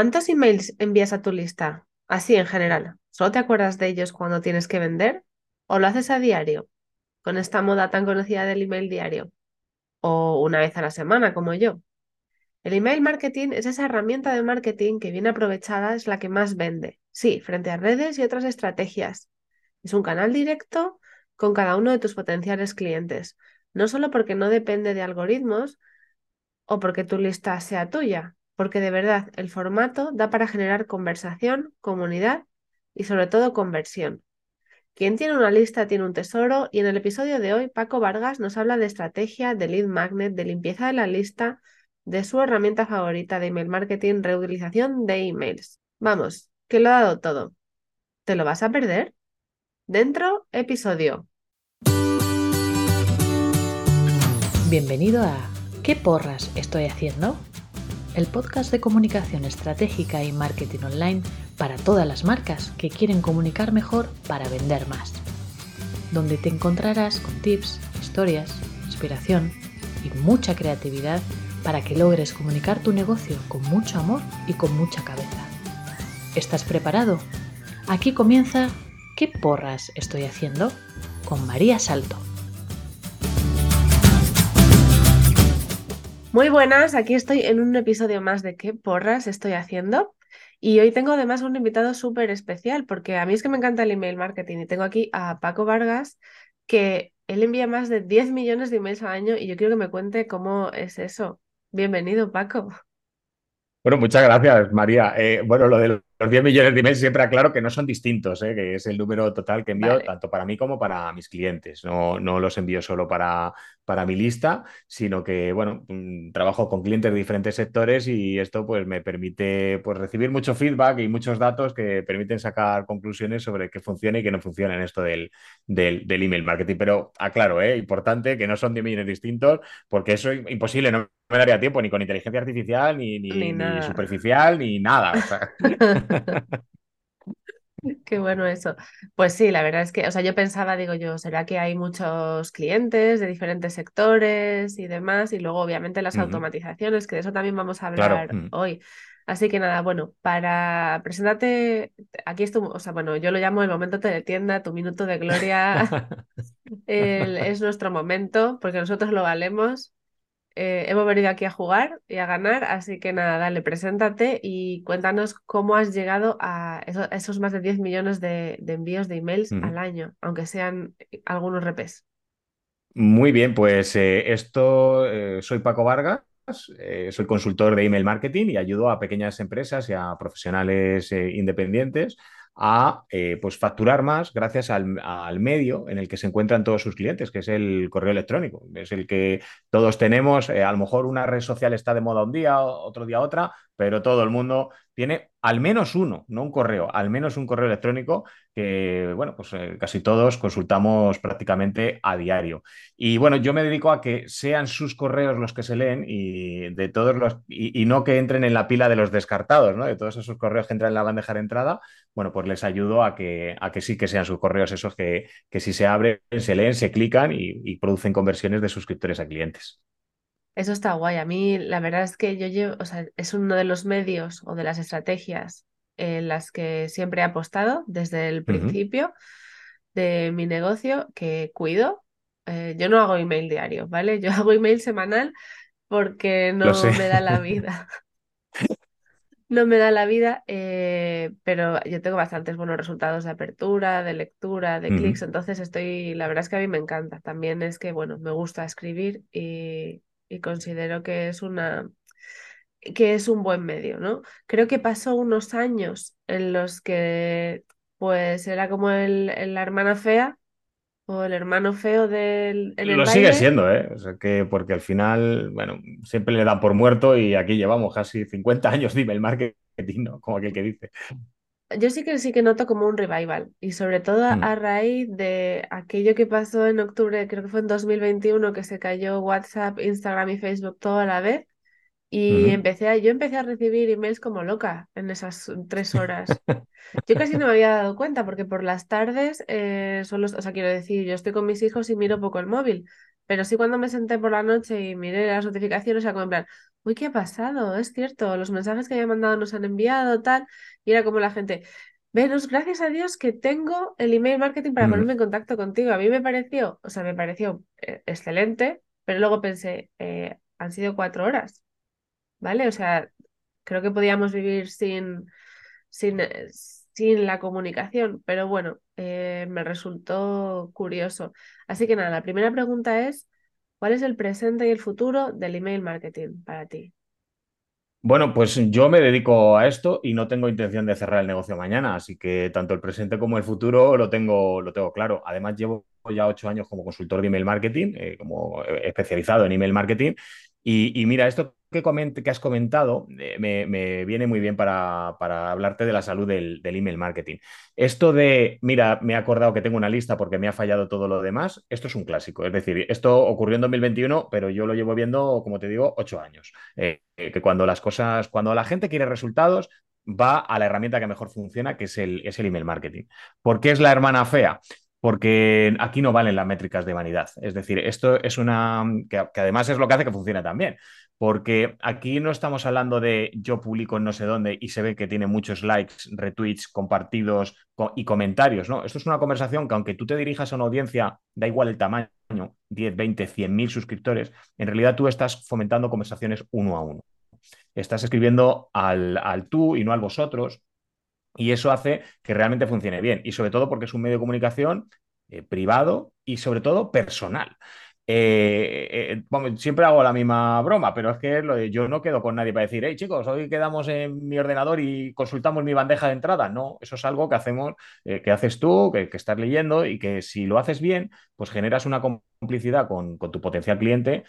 ¿Cuántos emails envías a tu lista? Así en general. ¿Solo te acuerdas de ellos cuando tienes que vender? ¿O lo haces a diario? Con esta moda tan conocida del email diario. ¿O una vez a la semana, como yo? El email marketing es esa herramienta de marketing que bien aprovechada es la que más vende. Sí, frente a redes y otras estrategias. Es un canal directo con cada uno de tus potenciales clientes. No solo porque no depende de algoritmos o porque tu lista sea tuya, porque de verdad el formato da para generar conversación, comunidad y sobre todo conversión. Quien tiene una lista tiene un tesoro y en el episodio de hoy Paco Vargas nos habla de estrategia, de lead magnet, de limpieza de la lista, de su herramienta favorita de email marketing, reutilización de emails. Vamos, que lo ha dado todo. ¿Te lo vas a perder? Dentro, episodio. Bienvenido a ¿Qué porras estoy haciendo? El podcast de comunicación estratégica y marketing online para todas las marcas que quieren comunicar mejor para vender más. Donde te encontrarás con tips, historias, inspiración y mucha creatividad para que logres comunicar tu negocio con mucho amor y con mucha cabeza. ¿Estás preparado? Aquí comienza ¿Qué porras estoy haciendo? con María Salto. Muy buenas, aquí estoy en un episodio más de ¿Qué porras estoy haciendo? Y hoy tengo además un invitado súper especial porque a mí es que me encanta el email marketing y tengo aquí a Paco Vargas que él envía más de 10 millones de emails al año y yo quiero que me cuente cómo es eso. Bienvenido, Paco. Bueno, muchas gracias, María. Eh, bueno, lo de los 10 millones de emails siempre aclaro que no son distintos, eh, que es el número total que envío tanto para mí como para mis clientes. No, no los envío solo para, para mi lista, sino que, bueno, mm, trabajo con clientes de diferentes sectores y esto pues me permite pues, recibir mucho feedback y muchos datos que permiten sacar conclusiones sobre qué funciona y qué no funciona en esto del, del, email marketing. Pero aclaro, eh, importante que no son 10 millones distintos porque eso es imposible, no me daría tiempo ni con inteligencia artificial, ni, ni, superficial, ni nada. Qué bueno eso. Pues sí, la verdad es que, o sea, yo pensaba, digo yo, ¿será que hay muchos clientes de diferentes sectores y demás? Y luego, obviamente, las automatizaciones, que de eso también vamos a hablar mm. hoy. Así que nada, bueno, para presentarte, aquí es o sea, bueno, yo lo llamo el momento teletienda, tu minuto de gloria. es nuestro momento, porque nosotros lo valemos. Eh, hemos venido aquí a jugar y a ganar, así que nada, dale, preséntate y cuéntanos cómo has llegado a esos, más de 10 millones de, envíos de emails al año, aunque sean algunos repes. Muy bien, pues eh, esto, eh, soy Paco Vargas, soy consultor de email marketing y ayudo a pequeñas empresas y a profesionales independientes a eh, pues facturar más gracias al, medio en el que se encuentran todos sus clientes, que es el correo electrónico. Es el que todos tenemos. Eh, a lo mejor una red social está de moda un día, otro día otra, pero todo el mundo tiene al menos uno, no un correo, al menos un correo electrónico que, bueno, pues eh, casi todos consultamos prácticamente a diario. Y bueno, yo me dedico a que sean sus correos los que se leen y de todos los, y, no que entren en la pila de los descartados, ¿no? De todos esos correos que entran en la bandeja de entrada, bueno, pues les ayudo a que, a que sí que sean sus correos esos que, que si se abren, se leen, se clican y producen conversiones de suscriptores a clientes. Eso está guay. A mí la verdad es que yo llevo, o sea, es uno de los medios o de las estrategias en las que siempre he apostado desde el principio de mi negocio que cuido. Eh, yo no hago email diario, ¿vale? Yo hago email semanal porque no me da la vida. no me da la vida, eh, pero yo tengo bastantes buenos resultados de apertura, de lectura, de clics, entonces estoy, la verdad es que a mí me encanta. También es que, bueno, me gusta escribir y, y considero que es una que es un buen medio, ¿no? Creo que pasó unos años en los que pues era como el, la hermana fea o el hermano feo del Lo sigue siendo, ¿eh? O sea que porque al final, bueno, siempre le dan por muerto y aquí llevamos casi 50 años de email marketing, ¿no? Como aquel que dice yo sí que sí que noto como un revival y sobre todo a, mm. raíz de aquello que pasó en octubre, creo que fue en 2021 que se cayó WhatsApp, Instagram y Facebook todo a la vez y empecé a, yo empecé a recibir emails como loca en esas tres horas. Yo casi no me había dado cuenta porque por las tardes eh, solo, o sea, quiero decir, yo estoy con mis hijos y miro poco el móvil, pero sí cuando me senté por la noche y miré las notificaciones, era como en plan, uy, ¿qué ha pasado? Es cierto, los mensajes que había mandado nos han enviado, tal, y era como la gente, Venus, gracias a Dios que tengo el email marketing para Mm. ponerme en contacto contigo. A mí me pareció, o sea, me pareció eh, excelente, pero luego pensé, eh, han sido cuatro horas, ¿vale? O sea, creo que podíamos vivir sin, sin, eh, sin la comunicación, pero bueno, eh, me resultó curioso. Así que nada, la primera pregunta es, ¿cuál es el presente y el futuro del email marketing para ti? Bueno, pues yo me dedico a esto y no tengo intención de cerrar el negocio mañana, así que tanto el presente como el futuro lo tengo, lo tengo claro. Además, llevo ya ocho años como consultor de email marketing, eh, como especializado en email marketing. Y mira, esto que, coment- que has comentado eh, me, me viene muy bien para, para hablarte de la salud del, del email marketing. Esto de, mira, me he acordado que tengo una lista porque me ha fallado todo lo demás, esto es un clásico. Es decir, esto ocurrió en 2021, pero yo lo llevo viendo, como te digo, ocho años. Eh, que cuando las cosas, cuando la gente quiere resultados, va a la herramienta que mejor funciona, que es el, es el email marketing. ¿Por qué es la hermana fea? Porque aquí no valen las métricas de vanidad. Es decir, esto es una. que, además es lo que hace que funcione también. Porque aquí no estamos hablando de yo publico en no sé dónde y se ve que tiene muchos likes, retweets, compartidos co- y comentarios, ¿no? Esto es una conversación que aunque tú te dirijas a una audiencia, da igual el tamaño, 10, 20, 100 mil suscriptores, en realidad tú estás fomentando conversaciones uno a uno. Estás escribiendo al, al tú y no al vosotros, y eso hace que realmente funcione bien. Y sobre todo porque es un medio de comunicación eh, privado y sobre todo personal. Eh, eh, vamos, siempre hago la misma broma, pero es que yo no quedo con nadie para decir, hey chicos, hoy quedamos en mi ordenador y consultamos mi bandeja de entrada. No, eso es algo que hacemos, eh, que haces tú, que, que estás leyendo y que si lo haces bien, pues generas una complicidad con, con tu potencial cliente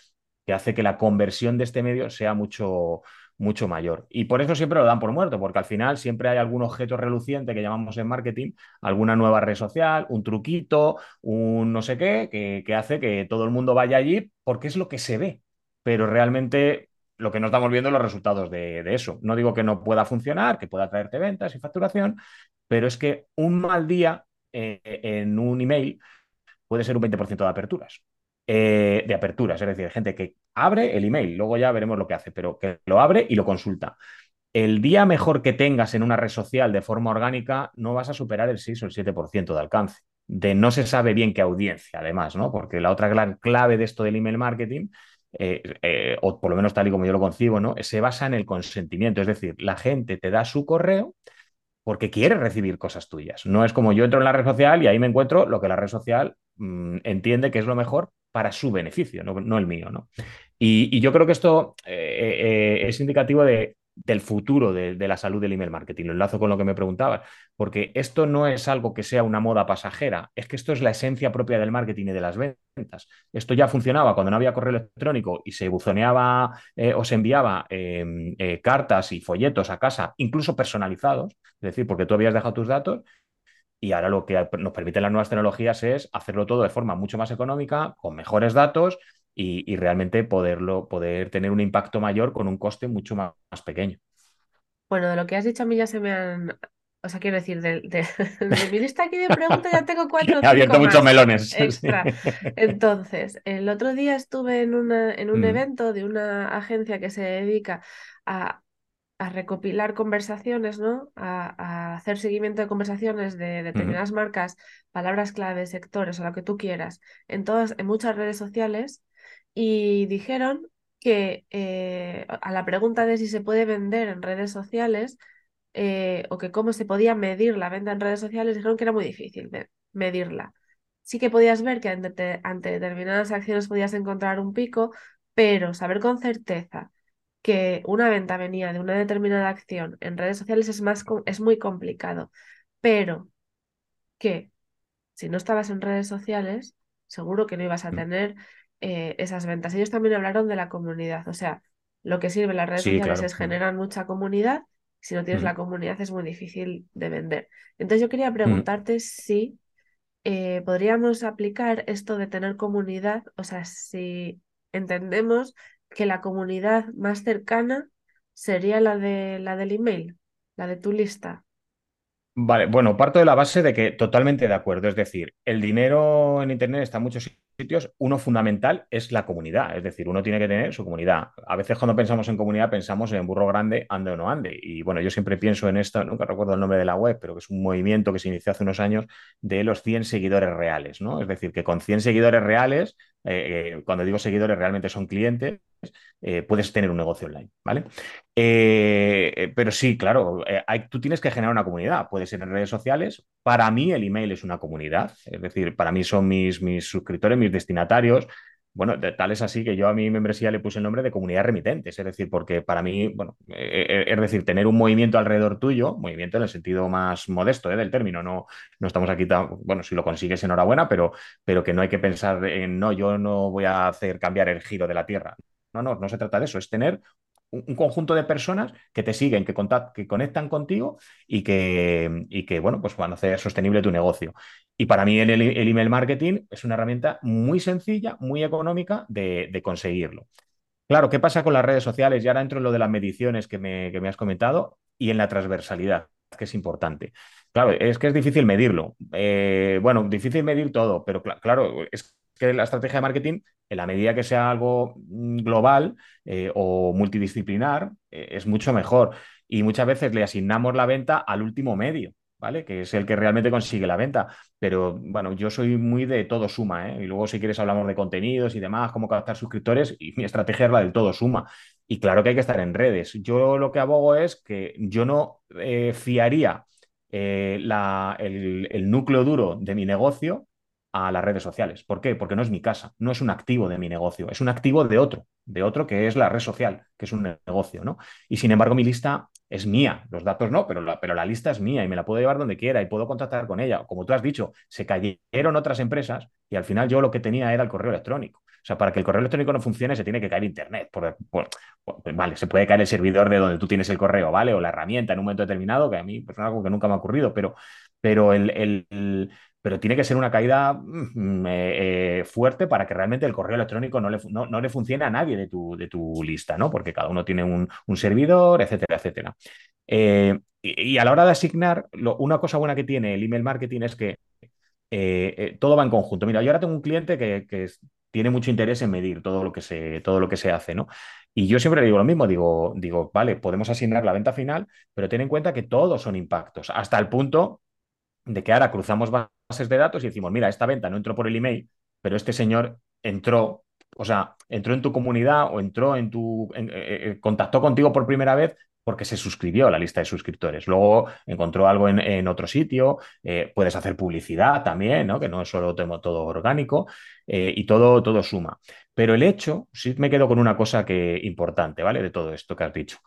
que hace que la conversión de este medio sea mucho, mucho mayor. Y por eso siempre lo dan por muerto, porque al final siempre hay algún objeto reluciente que llamamos en marketing, alguna nueva red social, un truquito, un no sé qué, que, que hace que todo el mundo vaya allí porque es lo que se ve. Pero realmente lo que no estamos viendo es los resultados de, de eso. No digo que no pueda funcionar, que pueda traerte ventas y facturación, pero es que un mal día eh, en un email puede ser un 20% de aperturas. Eh, de aperturas, es decir, gente que abre el email, luego ya veremos lo que hace, pero que lo abre y lo consulta. El día mejor que tengas en una red social de forma orgánica, no vas a superar el 6 o el 7% de alcance. De no se sabe bien qué audiencia, además, ¿no? Porque la otra clave de esto del email marketing, eh, eh, o por lo menos tal y como yo lo concibo, ¿no? Se basa en el consentimiento. Es decir, la gente te da su correo porque quiere recibir cosas tuyas. No es como yo entro en la red social y ahí me encuentro lo que la red social mmm, entiende que es lo mejor para su beneficio, no, el mío. ¿no? Y, yo creo que esto eh, eh, es indicativo de, del futuro de, la salud del email marketing. Lo enlazo con lo que me preguntabas, porque esto no es algo que sea una moda pasajera, es que esto es la esencia propia del marketing y de las ventas. Esto ya funcionaba cuando no había correo electrónico y se buzoneaba eh, o se enviaba em, cartas y folletos a casa, incluso personalizados, es decir, porque tú habías dejado tus datos y ahora lo que nos permiten las nuevas tecnologías es hacerlo todo de forma mucho más económica, con mejores datos y, y realmente poderlo, poder tener un impacto mayor con un coste mucho más, más, pequeño. Bueno, de lo que has dicho a mí ya se me han... O sea, quiero decir, de, de, de mi lista aquí de preguntas ya tengo cuatro He abierto muchos melones. extra. Entonces, el otro día estuve en, una, en un Mm. evento de una agencia que se dedica a, a recopilar conversaciones, ¿no? A, a, hacer seguimiento de conversaciones de determinadas marcas, palabras clave, sectores o lo que tú quieras, en todas, en muchas redes sociales, y dijeron que eh, a la pregunta de si se puede vender en redes sociales eh, o que cómo se podía medir la venta en redes sociales, dijeron que era muy difícil de medirla. Sí que podías ver que ante, ante determinadas acciones podías encontrar un pico, pero saber con certeza que una venta venía de una determinada acción en redes sociales es, más, es muy complicado, pero que si no estabas en redes sociales, seguro que no ibas a tener eh, esas ventas. Ellos también hablaron de la comunidad, o sea, lo que sirve las redes Sí, sociales claro. es generar mucha comunidad, si no tienes Mm. la comunidad es muy difícil de vender. Entonces yo quería Mm. preguntarte si eh, podríamos aplicar esto de tener comunidad, o sea, si entendemos que la comunidad más cercana sería la de la del email, la de tu lista. Vale, bueno, parto de la base de que totalmente de acuerdo. Es decir, el dinero en Internet está en muchos sitios, uno fundamental es la comunidad. Es decir, uno tiene que tener su comunidad. A veces cuando pensamos en comunidad pensamos en burro grande, ande o no ande. Y bueno, yo siempre pienso en esto, nunca recuerdo el nombre de la web, pero que es un movimiento que se inició hace unos años de los 100 seguidores reales, ¿no? Es decir, que con 100 seguidores reales, eh, eh, cuando digo seguidores realmente son clientes, eh, puedes tener un negocio online, ¿vale? Pero sí, claro, tú tienes que generar una comunidad, puede ser en redes sociales. Para mí el email es una comunidad, es decir, para mí son mis suscriptores, mis destinatarios. Bueno, tal es así que yo a mi membresía le puse el nombre de comunidad remitentes, es decir, porque para mí, bueno, es decir, tener un movimiento alrededor tuyo, movimiento en el sentido más modesto del término, no, no estamos aquí tan, bueno, si lo consigues, enhorabuena, pero, pero que no hay que pensar en, no, yo no voy a hacer cambiar el giro de la Tierra. No, no, no se trata de eso, es tener un, conjunto de personas que te siguen, que, que conectan contigo y que, y que, bueno, pues van a hacer sostenible tu negocio. Y para mí el, email marketing es una herramienta muy sencilla, muy económica de, conseguirlo. Claro, ¿qué pasa con las redes sociales? Y ahora entro en lo de las mediciones que me, que me has comentado y en la transversalidad, que es importante. Claro, es que es difícil medirlo. Eh, bueno, difícil medir todo, pero cl claro, es que la estrategia de marketing, en la medida que sea algo mm, global eh, o multidisciplinar, eh, es mucho mejor. Y muchas veces le asignamos la venta al último medio. ¿Vale? Que es el que realmente consigue la venta. Pero bueno, yo soy muy de todo suma, ¿eh? Y luego, si quieres, hablamos de contenidos y demás, cómo captar suscriptores, y mi estrategia es la del todo suma. Y claro que hay que estar en redes. Yo lo que abogo es que yo no eh, fiaría la, el núcleo duro de mi negocio a las redes sociales. ¿Por qué? Porque no es mi casa, no es un activo de mi negocio, es un activo de otro, de otro que es la red social, que es un negocio, ¿no? Y sin embargo, mi lista es mía, los datos no, pero la, pero la lista es mía y me la puedo llevar donde quiera y puedo contactar con ella. Como tú has dicho, se cayeron otras empresas y al final yo lo que tenía era el correo electrónico. O sea, para que el correo electrónico no funcione se tiene que caer Internet. Vale, se puede caer el servidor de donde tú tienes el correo, ¿vale? O la herramienta en un momento determinado, que a mí pues, es algo que nunca me ha ocurrido, pero, pero el, pero tiene que ser una caída mm, eh, eh, fuerte para que realmente el correo electrónico no le, no, no le funcione a nadie de tu, de tu, lista, ¿no? Porque cada uno tiene un, un servidor, etcétera, etcétera. Eh, y, a la hora de asignar, una cosa buena que tiene el email marketing es que todo va en conjunto. Mira, yo ahora tengo un cliente que, que tiene mucho interés en medir todo lo que se, todo lo que se hace, ¿no? Y yo siempre le digo lo mismo, digo, digo, vale, podemos asignar la venta final, pero ten en cuenta que todos son impactos, hasta el punto de que ahora cruzamos bases de datos y decimos, mira, esta venta no entró por el email, pero este señor entró, o sea, entró en tu comunidad o entró en tu, en, eh, eh, contactó contigo por primera vez porque se suscribió a la lista de suscriptores. Luego encontró algo en, otro sitio, eh, puedes hacer publicidad también, ¿no? que no es solo todo orgánico, eh, y todo, todo suma. Pero el hecho, sí me quedo con una cosa que importante, ¿vale? De todo esto que has dicho,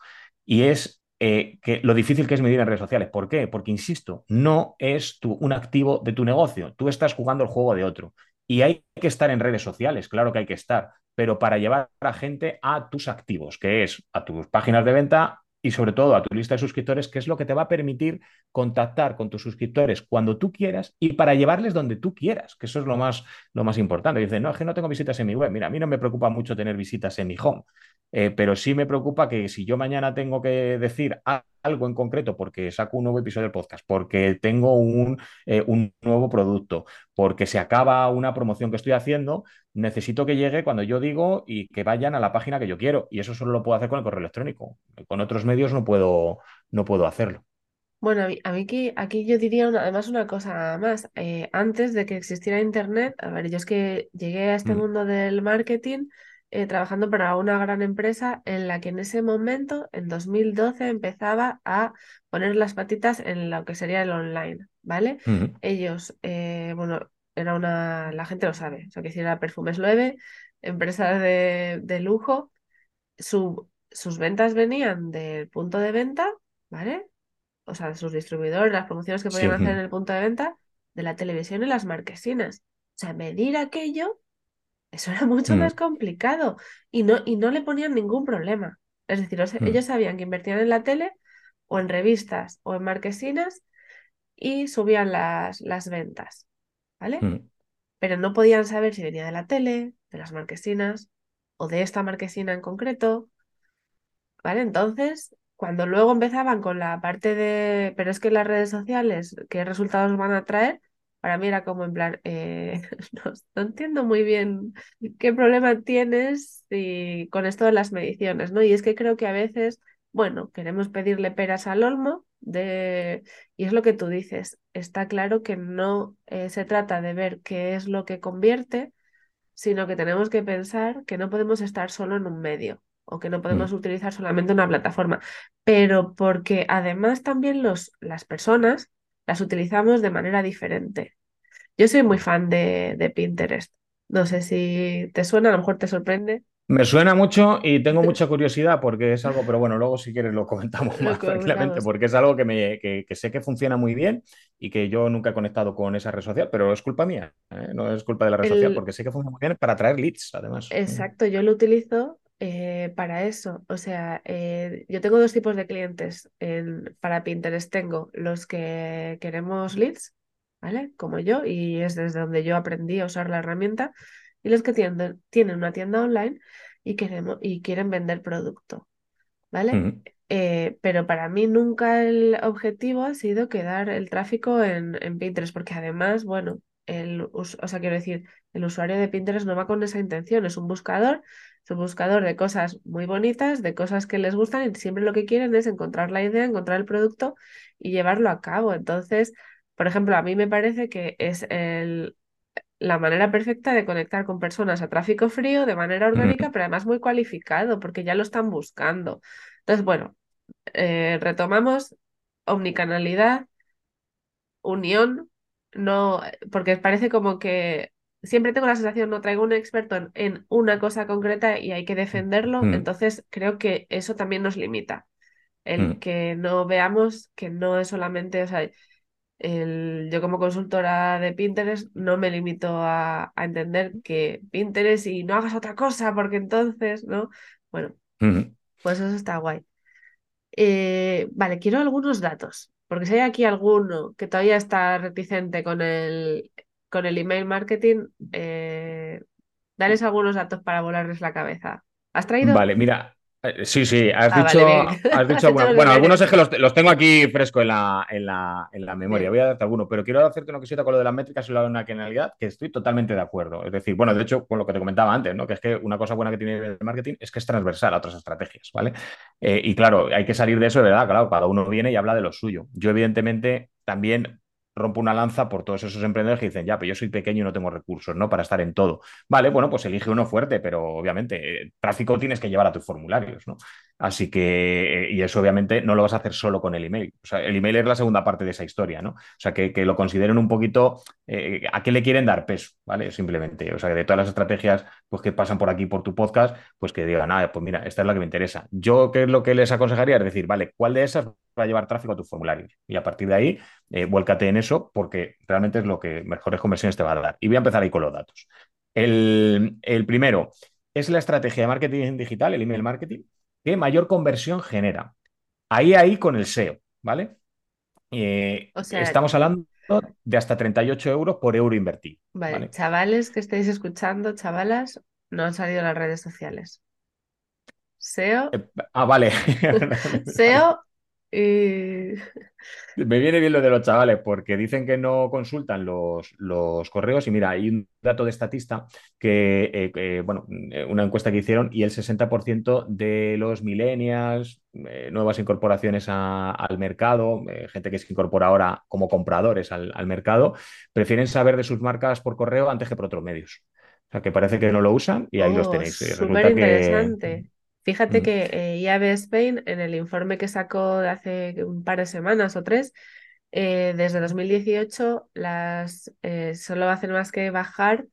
y es eh, que lo difícil que es medir en redes sociales. ¿Por qué? Porque, insisto, no es tu, un activo de tu negocio, tú estás jugando el juego de otro. Y hay que estar en redes sociales, claro que hay que estar, pero para llevar a gente a tus activos, que es a tus páginas de venta, y sobre todo a tu lista de suscriptores, que es lo que te va a permitir contactar con tus suscriptores cuando tú quieras y para llevarles donde tú quieras, que eso es lo más, lo más importante. Dicen, no, es que no tengo visitas en mi web. Mira, a mí no me preocupa mucho tener visitas en mi home, eh, pero sí me preocupa que si yo mañana tengo que decir algo en concreto porque saco un nuevo episodio del podcast, porque tengo un, eh, un nuevo producto, porque se acaba una promoción que estoy haciendo, necesito que llegue cuando yo digo y que vayan a la página que yo quiero. Y eso solo lo puedo hacer con el correo electrónico. Con otros medios no puedo, no puedo hacerlo. Bueno, a mí, a mí aquí, aquí yo diría una, además una cosa más. Eh, antes de que existiera Internet, a ver, yo es que llegué a este mm. mundo del marketing eh, trabajando para una gran empresa en la que en ese momento, en 2012, empezaba a poner las patitas en lo que sería el online, ¿vale? Ellos, eh, bueno, era una, la gente lo sabe, o sea, que si era Perfumes Loewe, empresa de, de lujo, su, sus ventas venían del punto de venta, ¿vale? O sea, sus distribuidores, las promociones que podían sí. hacer en el punto de venta, de la televisión y las marquesinas. O sea, medir aquello, eso era mucho mm. más complicado y no, y no le ponían ningún problema. Es decir, o sea, mm. ellos sabían que invertían en la tele o en revistas o en marquesinas y subían las, las ventas. ¿vale? Mm. Pero no podían saber si venía de la tele, de las marquesinas o de esta marquesina en concreto, ¿vale? Entonces, cuando luego empezaban con la parte de, pero es que las redes sociales, ¿qué resultados van a traer? Para mí era como en plan, eh, no, no entiendo muy bien qué problema tienes y con esto de las mediciones, ¿no? Y es que creo que a veces, bueno, queremos pedirle peras al olmo de... y es lo que tú dices, está claro que no eh, se trata de ver qué es lo que convierte, sino que tenemos que pensar que no podemos estar solo en un medio o que no podemos Mm. utilizar solamente una plataforma, pero porque además también los, las personas las utilizamos de manera diferente. Yo soy muy fan de, de Pinterest. No sé si te suena, a lo mejor te sorprende. Me suena mucho y tengo mucha curiosidad porque es algo, pero bueno, luego si quieres lo comentamos Lo más tranquilamente porque es algo que, me, que, que sé que funciona muy bien y que yo nunca he conectado con esa red social, pero es culpa mía, ¿eh? No es culpa de la red social porque sé que funciona muy bien para atraer leads, además. exacto, yo lo utilizo eh, para eso. O sea, eh, yo tengo dos tipos de clientes en, para Pinterest. Tengo los que queremos leads, ¿vale? Como yo, y es desde donde yo aprendí a usar la herramienta, y los que tienden- tienen una tienda online y, queremos, y quieren vender producto. ¿vale? Eh, pero para mí nunca el objetivo ha sido quedar el tráfico en, en Pinterest, porque además, bueno, el, o sea, quiero decir, el usuario de Pinterest no va con esa intención, es un buscador, es un buscador de cosas muy bonitas, de cosas que les gustan y siempre lo que quieren es encontrar la idea, encontrar el producto y llevarlo a cabo. Entonces, por ejemplo, a mí me parece que es el, la manera perfecta de conectar con personas a tráfico frío de manera orgánica, pero además muy cualificado, porque ya lo están buscando. Entonces, bueno, eh, retomamos omnicanalidad, unión, no, porque parece como que siempre tengo la sensación, no traigo un experto en, en una cosa concreta y hay que defenderlo, mm, entonces creo que eso también nos limita, el mm, que no veamos que no es solamente, o sea, el, yo como consultora de Pinterest no me limito a, a entender que Pinterest y no hagas otra cosa, porque entonces, ¿no? Bueno, mm. pues eso está guay. Eh, vale, quiero algunos datos, porque si hay aquí alguno que todavía está reticente con el, con el email marketing, eh, dales algunos datos para volarles la cabeza. ¿Has traído? Vale, mira, sí, sí, has Ah, vale, dicho, bien. has dicho bueno, algunos es que los, los tengo aquí fresco en la, en la, en la memoria, voy a darte alguno, pero quiero hacerte una cosita con lo de las métricas y la nacionalidad, que estoy totalmente de acuerdo. Es decir, bueno, de hecho, con lo que te comentaba antes, ¿no? Que es que una cosa buena que tiene el marketing es que es transversal a otras estrategias, ¿vale? Eh, y claro, hay que salir de eso, de verdad, claro, cada uno viene y habla de lo suyo. Yo, evidentemente, también rompo una lanza por todos esos emprendedores que dicen, ya, pero yo soy pequeño y no tengo recursos, ¿no? Para estar en todo. Vale, bueno, pues elige uno fuerte, pero obviamente eh, tráfico tienes que llevar a tus formularios, ¿no? Así que, y eso obviamente no lo vas a hacer solo con el email. O sea, el email es la segunda parte de esa historia, ¿no? O sea, que, que lo consideren un poquito eh, a qué le quieren dar peso, ¿vale? Simplemente. O sea, que de todas las estrategias pues, que pasan por aquí, por tu podcast, pues que digan, ah, pues mira, esta es la que me interesa. Yo, ¿qué es lo que les aconsejaría? Es decir, vale, ¿cuál de esas va a llevar tráfico a tus formularios? Y a partir de ahí, eh, vuélcate en eso porque realmente es lo que mejores conversiones te va a dar. Y voy a empezar ahí con los datos. El, el primero es la estrategia de marketing digital, el email marketing, que mayor conversión genera. Ahí, ahí con el SEO, ¿vale? Eh, O sea, estamos hablando de hasta 38 euros por euro invertido, vale, ¿vale? chavales que estáis escuchando, chavalas, no han salido las redes sociales. SEO, Eh, ah, vale. SEO y... Me viene bien lo de los chavales porque dicen que no consultan los, los correos y mira, hay un dato de estatista que, eh, bueno, eh, una encuesta que hicieron y el 60% de los millennials, eh, nuevas incorporaciones a- al mercado, eh, gente que se incorpora ahora como compradores al, al mercado, prefieren saber de sus marcas por correo antes que por otros medios. O sea, que parece que no lo usan y ahí los Oh, tenéis. Eh, súper Resulta que... Fíjate Mm, que eh, IAB Spain, en el informe que sacó de hace un par de semanas o tres, eh, desde 2018 las, eh, solo hacen más que bajar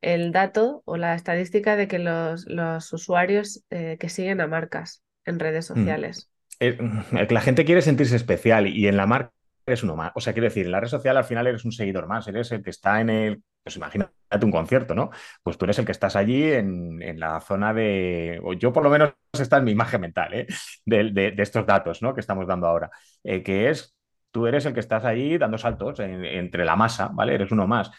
el dato o la estadística de que los, los usuarios eh, que siguen a marcas en redes mm. sociales. la gente quiere sentirse especial y en la marca eres uno más. O sea, quiero decir, en la red social al final eres un seguidor más, eres el que está en el, pues imagínate un concierto, ¿no? Pues tú eres el que estás allí en, en la zona de, o yo por lo menos está en mi imagen mental, ¿eh? De, de- estos datos, ¿no? Que estamos dando ahora, Eh, que es, tú eres el que estás allí dando saltos en- entre la masa, ¿vale? Eres uno más.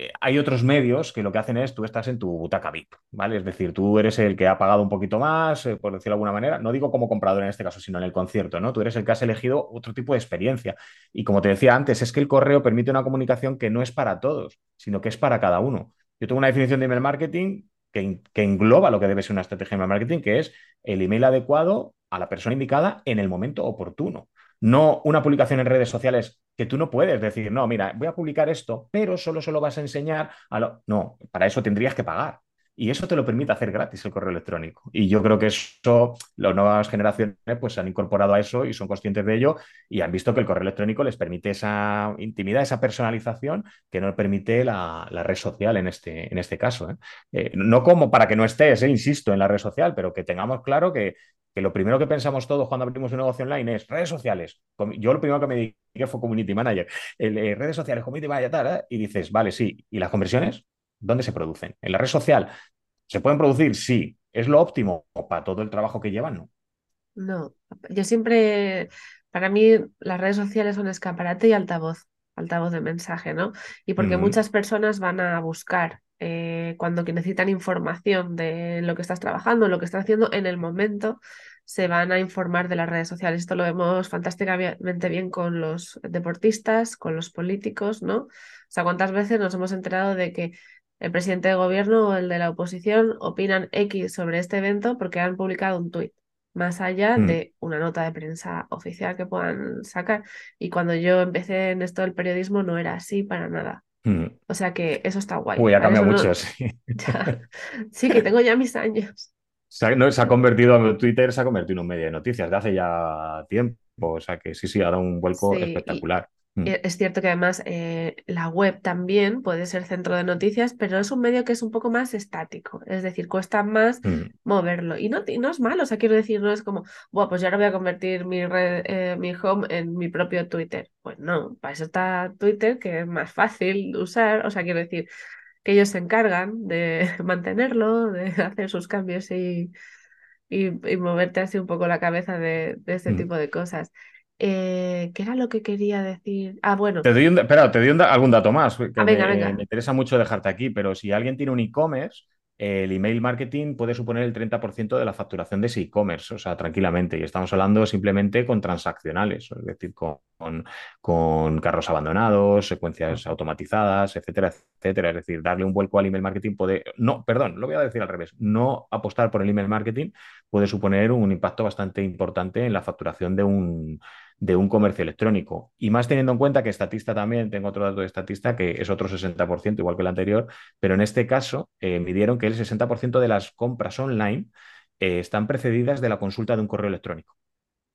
Eh, hay otros medios que lo que hacen es tú estás en tu butaca VIP, ¿vale? Es decir, tú eres el que ha pagado un poquito más, eh, por decirlo de alguna manera, no digo como comprador en este caso, sino en el concierto, ¿no? Tú eres el que has elegido otro tipo de experiencia. Y como te decía antes, es que el correo permite una comunicación que no es para todos, sino que es para cada uno. Yo tengo una definición de email marketing que, que engloba lo que debe ser una estrategia de email marketing, que es el email adecuado a la persona indicada en el momento oportuno. No una publicación en redes sociales que tú no puedes decir, no, mira, voy a publicar esto, pero solo se lo vas a enseñar a lo... No, para eso tendrías que pagar. Y eso te lo permite hacer gratis el correo electrónico. Y yo creo que eso, las nuevas generaciones pues se han incorporado a eso y son conscientes de ello y han visto que el correo electrónico les permite esa intimidad, esa personalización que no permite la, red social en este, en este caso. ¿eh? Eh, no como para que no estés, eh, insisto, en la red social, pero que tengamos claro que que lo primero que pensamos todos cuando abrimos un negocio online es redes sociales. Yo lo primero que me dediqué fue community manager. Redes sociales, community manager, tal, y dices, vale, sí. ¿Y las conversiones? ¿Dónde se producen? ¿En la red social? ¿Se pueden producir? Sí. ¿Es lo óptimo para todo el trabajo que llevan? No. No, yo siempre, para mí las redes sociales son escaparate y altavoz, altavoz de mensaje, ¿no? Y porque Mm, muchas personas van a buscar eh, cuando que necesitan información de lo que estás trabajando, lo que estás haciendo en el momento, se van a informar de las redes sociales. Esto lo vemos fantásticamente bien con los deportistas, con los políticos, ¿no? O sea, ¿cuántas veces nos hemos enterado de que el presidente de gobierno o el de la oposición opinan X sobre este evento porque han publicado un tuit? más allá mm, de una nota de prensa oficial que puedan sacar. Y cuando yo empecé en esto del periodismo no era así para nada. mm. O sea que eso está guay. Uy, ha cambiado no, mucho, sí. ya, sí que tengo ya mis años. Se ha, no, se ha convertido, Twitter se ha convertido en un medio de noticias de hace ya tiempo. O sea que sí, sí, ha dado un vuelco Sí, espectacular. Mm, e- es cierto que además eh, la web también puede ser centro de noticias, pero es un medio que es un poco más estático, es decir, cuesta más mm, moverlo. Y no, y no es malo, o sea, quiero decir, no es como, bueno, pues yo ahora voy a convertir mi, red, eh, mi home en mi propio Twitter. Pues no, para eso está Twitter, que es más fácil de usar, o sea, quiero decir, que ellos se encargan de mantenerlo, de hacer sus cambios y, y, y moverte así un poco la cabeza de, de este mm. tipo de cosas. Eh, ¿qué era lo que quería decir? Ah, bueno, Te doy un, espera, te doy un algún dato más, ah, que venga, me, venga. me interesa mucho dejarte aquí, pero si alguien tiene un e-commerce, el email marketing puede suponer el 30% de la facturación de ese e-commerce, o sea, tranquilamente. Y estamos hablando simplemente con transaccionales, es decir, con, con- con carros abandonados, secuencias automatizadas, etcétera, etcétera. Es decir, darle un vuelco al email marketing puede, no, perdón, lo voy a decir al revés, no apostar por el email marketing puede suponer un impacto bastante importante en la facturación de un de un comercio electrónico. Y más teniendo en cuenta que Estatista también, tengo otro dato de Estatista, que es otro 60%, igual que el anterior, pero en este caso eh, midieron que el 60% de las compras online eh, están precedidas de la consulta de un correo electrónico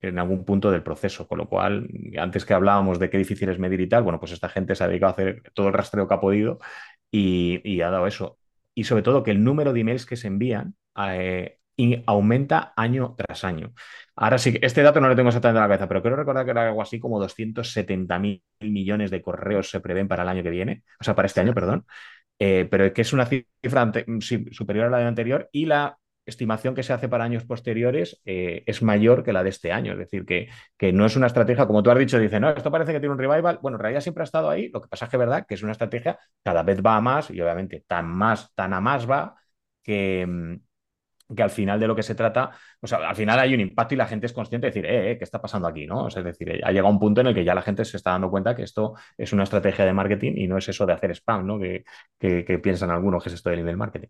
en algún punto del proceso, con lo cual, antes que hablábamos de qué difícil es medir y tal, bueno, pues esta gente se ha dedicado a hacer todo el rastreo que ha podido y, ha dado eso. Y sobre todo que el número de emails que se envían eh, y aumenta año tras año. Ahora sí, este dato no lo tengo exactamente en la cabeza, pero creo recordar que era algo así como 270 mil millones de correos se prevén para el año que viene, o sea, para este año, perdón, eh, pero que es una cifra superior a la del anterior y la estimación que se hace para años posteriores eh, es mayor que la de este año. Es decir, que, que, no es una estrategia, como tú has dicho, dice, no, esto parece que tiene un revival. Bueno, en realidad siempre ha estado ahí. Lo que pasa es que es verdad que es una estrategia cada vez va a más y obviamente tan más, tan a más va que, mm, que al final de lo que se trata, o sea, al final hay un impacto y la gente es consciente de decir, eh, eh, ¿qué está pasando aquí? ¿no? O sea, es decir, ha llegado un punto en el que ya la gente se está dando cuenta que esto es una estrategia de marketing y no es eso de hacer spam, ¿no? Que, que, piensan algunos que es esto del email marketing.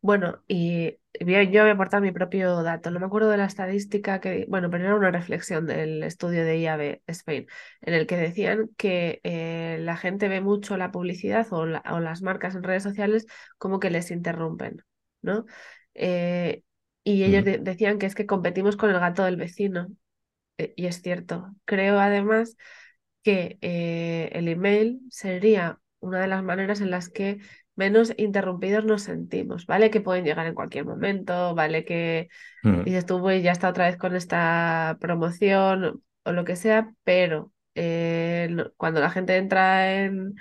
Bueno, y yo voy a aportar mi propio dato. No me acuerdo de la estadística que, bueno, pero era una reflexión del estudio de IAB Spain, en el que decían que eh, la gente ve mucho la publicidad o, o las marcas en redes sociales como que les interrumpen, ¿no? Eh, y ellos Mm, de- decían que es que competimos con el gato del vecino. Eh, y es cierto. Creo además que eh, el email sería una de las maneras en las que menos interrumpidos nos sentimos, ¿vale? Que pueden llegar en cualquier momento, ¿vale? Que mm, dices tú, "Uy, ya está otra vez con esta promoción o lo que sea, pero eh, cuando la gente entra en,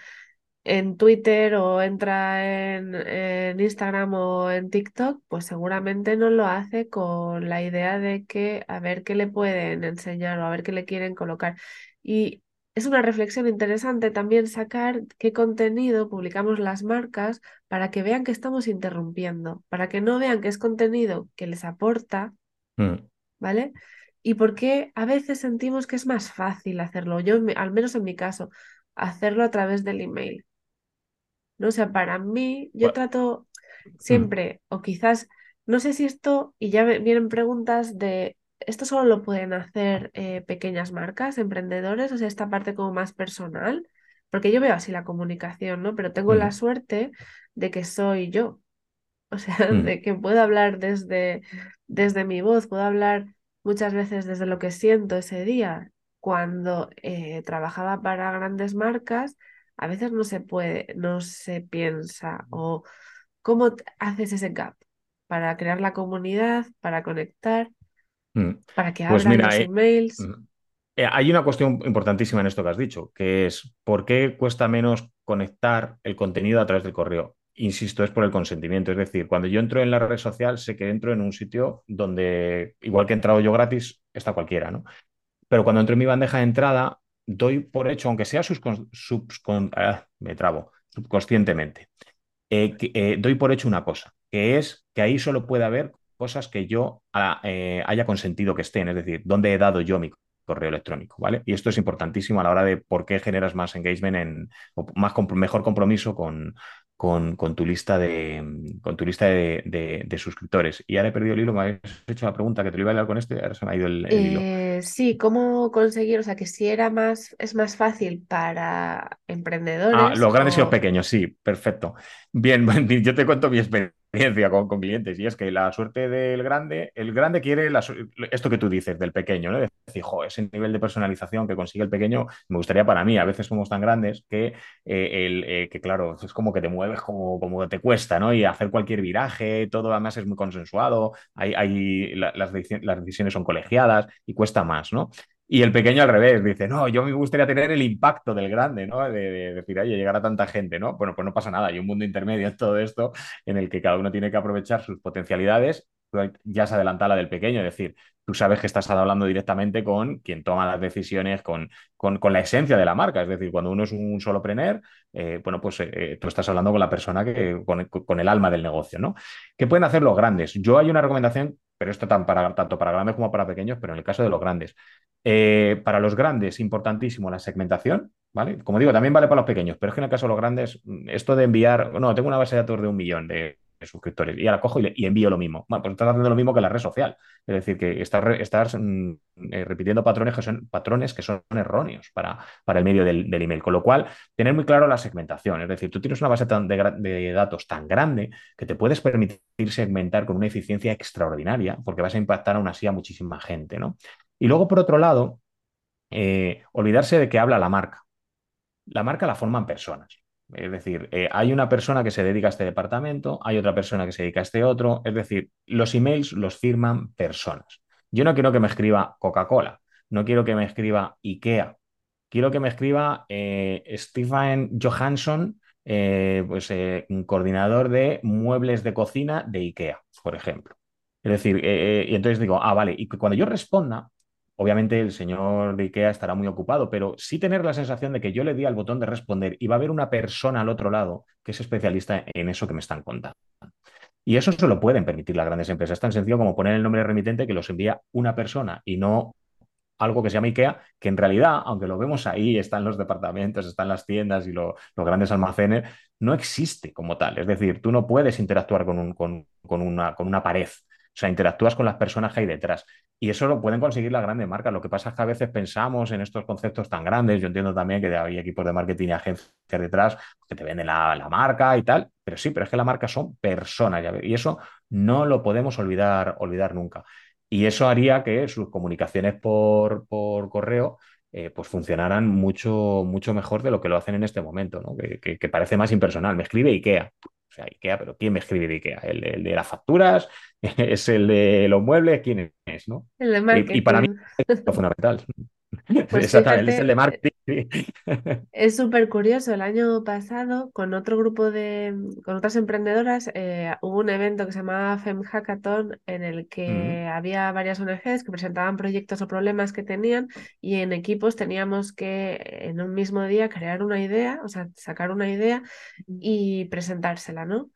en Twitter o entra en, en Instagram o en TikTok, pues seguramente no lo hace con la idea de que a ver qué le pueden enseñar o a ver qué le quieren colocar. Y es una reflexión interesante también sacar qué contenido publicamos las marcas para que vean que estamos interrumpiendo, para que no vean que es contenido que les aporta, Mm, ¿vale? Y por qué a veces sentimos que es más fácil hacerlo, yo al menos en mi caso, hacerlo a través del email. ¿No? O sea, para mí, yo bueno, trato mm, siempre, o quizás, no sé si esto, y ya vienen preguntas de, ¿esto solo lo pueden hacer eh, pequeñas marcas, emprendedores? O sea, esta parte como más personal, porque yo veo así la comunicación, ¿no? Pero tengo la suerte de que soy yo, o sea, mm, de que puedo hablar desde, desde mi voz, puedo hablar muchas veces desde lo que siento ese día. Cuando eh, trabajaba para grandes marcas, a veces no se puede, no se piensa o cómo haces ese gap para crear la comunidad, para conectar, mm. para que Pues abran mira, los eh, emails. mm, Eh, hay una cuestión importantísima en esto que has dicho, que es ¿por qué cuesta menos conectar el contenido a través del correo? Insisto, es por el consentimiento. Es decir, cuando yo entro en la red social, sé que entro en un sitio donde, igual que he entrado yo gratis, está cualquiera, ¿no? Pero cuando entro en mi bandeja de entrada, doy por hecho, aunque sea subcon- ah, me trabo, subconscientemente, eh, eh, doy por hecho una cosa, que es que ahí solo puede haber cosas que yo ah, eh, haya consentido que estén, es decir, dónde he dado yo mi correo electrónico, ¿vale? Y esto es importantísimo a la hora de por qué generas más engagement en, o más compro- mejor compromiso con, con, con tu lista de, con tu lista de, de- de suscriptores. Y ahora he perdido el hilo, me habéis hecho la pregunta que te lo iba a hablar con esto y ahora se me ha ido el, el hilo. Eh, sí, ¿cómo conseguir? O sea, que si era más, es más fácil para Ah, emprendedores los grandes y los pequeños, sí, perfecto. Bien, yo te cuento mi experiencia con, con clientes y es que la suerte del grande, el grande quiere la esto que tú dices del pequeño, ¿no? Es decir, ese nivel de personalización que consigue el pequeño me gustaría para mí. A veces somos tan grandes que, eh, el, eh, que claro, es como que te mueves como, como te cuesta, ¿no? Y hacer cualquier viraje, todo además es muy consensuado, hay, hay, la- las, las decisiones son colegiadas y cuesta más, ¿no? Y el pequeño al revés, dice, no, yo me gustaría tener el impacto del grande, ¿no? De, de decir, llegar a tanta gente, ¿no? Bueno, pues no pasa nada, hay un mundo intermedio en todo esto en el que cada uno tiene que aprovechar sus potencialidades. Ya se adelanta la del pequeño, es decir, tú sabes que estás hablando directamente con quien toma las decisiones, con, con, con la esencia de la marca. Es decir, cuando uno es un solopreneur, eh, bueno, pues eh, tú estás hablando con la persona que, con, el alma del negocio, ¿no? ¿Qué pueden hacer los grandes? Yo hay una recomendación, pero esto tan para, tanto para grandes como para pequeños, pero en el caso de los grandes. Eh, para los grandes, importantísimo la segmentación, ¿vale? Como digo, también vale para los pequeños, pero es que en el caso de los grandes, mm, esto de enviar, no, tengo una base de datos de un millón de suscriptores y ahora cojo y, y envío lo mismo. Bueno, pues estás haciendo lo mismo que la red social. Es decir, que estás, estás mm, eh, repitiendo patrones que son, patrones que son erróneos para, para el medio del, email. Con lo cual, tener muy claro la segmentación. Es decir, tú tienes una base tan de datos tan grande que te puedes permitir segmentar con una eficiencia extraordinaria porque vas a impactar aún así a muchísima gente, ¿no? Y luego, por otro lado, eh, olvidarse de que habla la marca. La marca la forman personas. Es decir, eh, hay una persona que se dedica a este departamento, hay otra persona que se dedica a este otro. Es decir, los emails los firman personas. Yo no quiero que me escriba Coca-Cola, no quiero que me escriba IKEA, quiero que me escriba eh, Stephen Johansson, eh, pues, eh, coordinador de muebles de cocina de IKEA, por ejemplo. Es decir, y entonces digo, ah, vale, y cuando yo responda, obviamente el señor de IKEA estará muy ocupado, pero sí tener la sensación de que yo le di al botón de responder y va a haber una persona al otro lado que es especialista en eso que me están contando. Y eso se lo pueden permitir las grandes empresas. Es tan sencillo como poner el nombre remitente que los envía una persona y no algo que se llama IKEA, que en realidad, aunque lo vemos ahí, están los departamentos, están las tiendas y lo- los grandes almacenes, no existe como tal. Es decir, tú no puedes interactuar con una, con una pared. O sea, interactúas con las personas que hay detrás. Y eso lo pueden conseguir las grandes marcas. Lo que pasa es que a veces pensamos en estos conceptos tan grandes. Yo entiendo también que hay equipos de marketing y agencias detrás que te venden la, la marca y tal. Pero sí, pero es que la marca son personas. Y eso no lo podemos olvidar, olvidar nunca. Y eso haría que sus comunicaciones por, por correo eh, pues funcionaran mucho, mucho mejor de lo que lo hacen en este momento, ¿no? Que, que- que parece más impersonal. Me escribe IKEA. O sea, IKEA, pero ¿quién me escribe de IKEA? ¿El, el de las facturas? ¿Es el de los muebles? ¿Quién es? ¿no? El de Y, y para mí es lo fundamental. Pues Exactamente, es el de marketing. Es súper curioso. El año pasado, con otro grupo de, con otras emprendedoras, eh, hubo un evento que se llamaba Fem Hackathon, en el Mm, que había varias ONGs que presentaban proyectos o problemas que tenían, y en equipos teníamos que en un mismo día crear una idea, o sea, sacar una idea y presentársela, ¿no?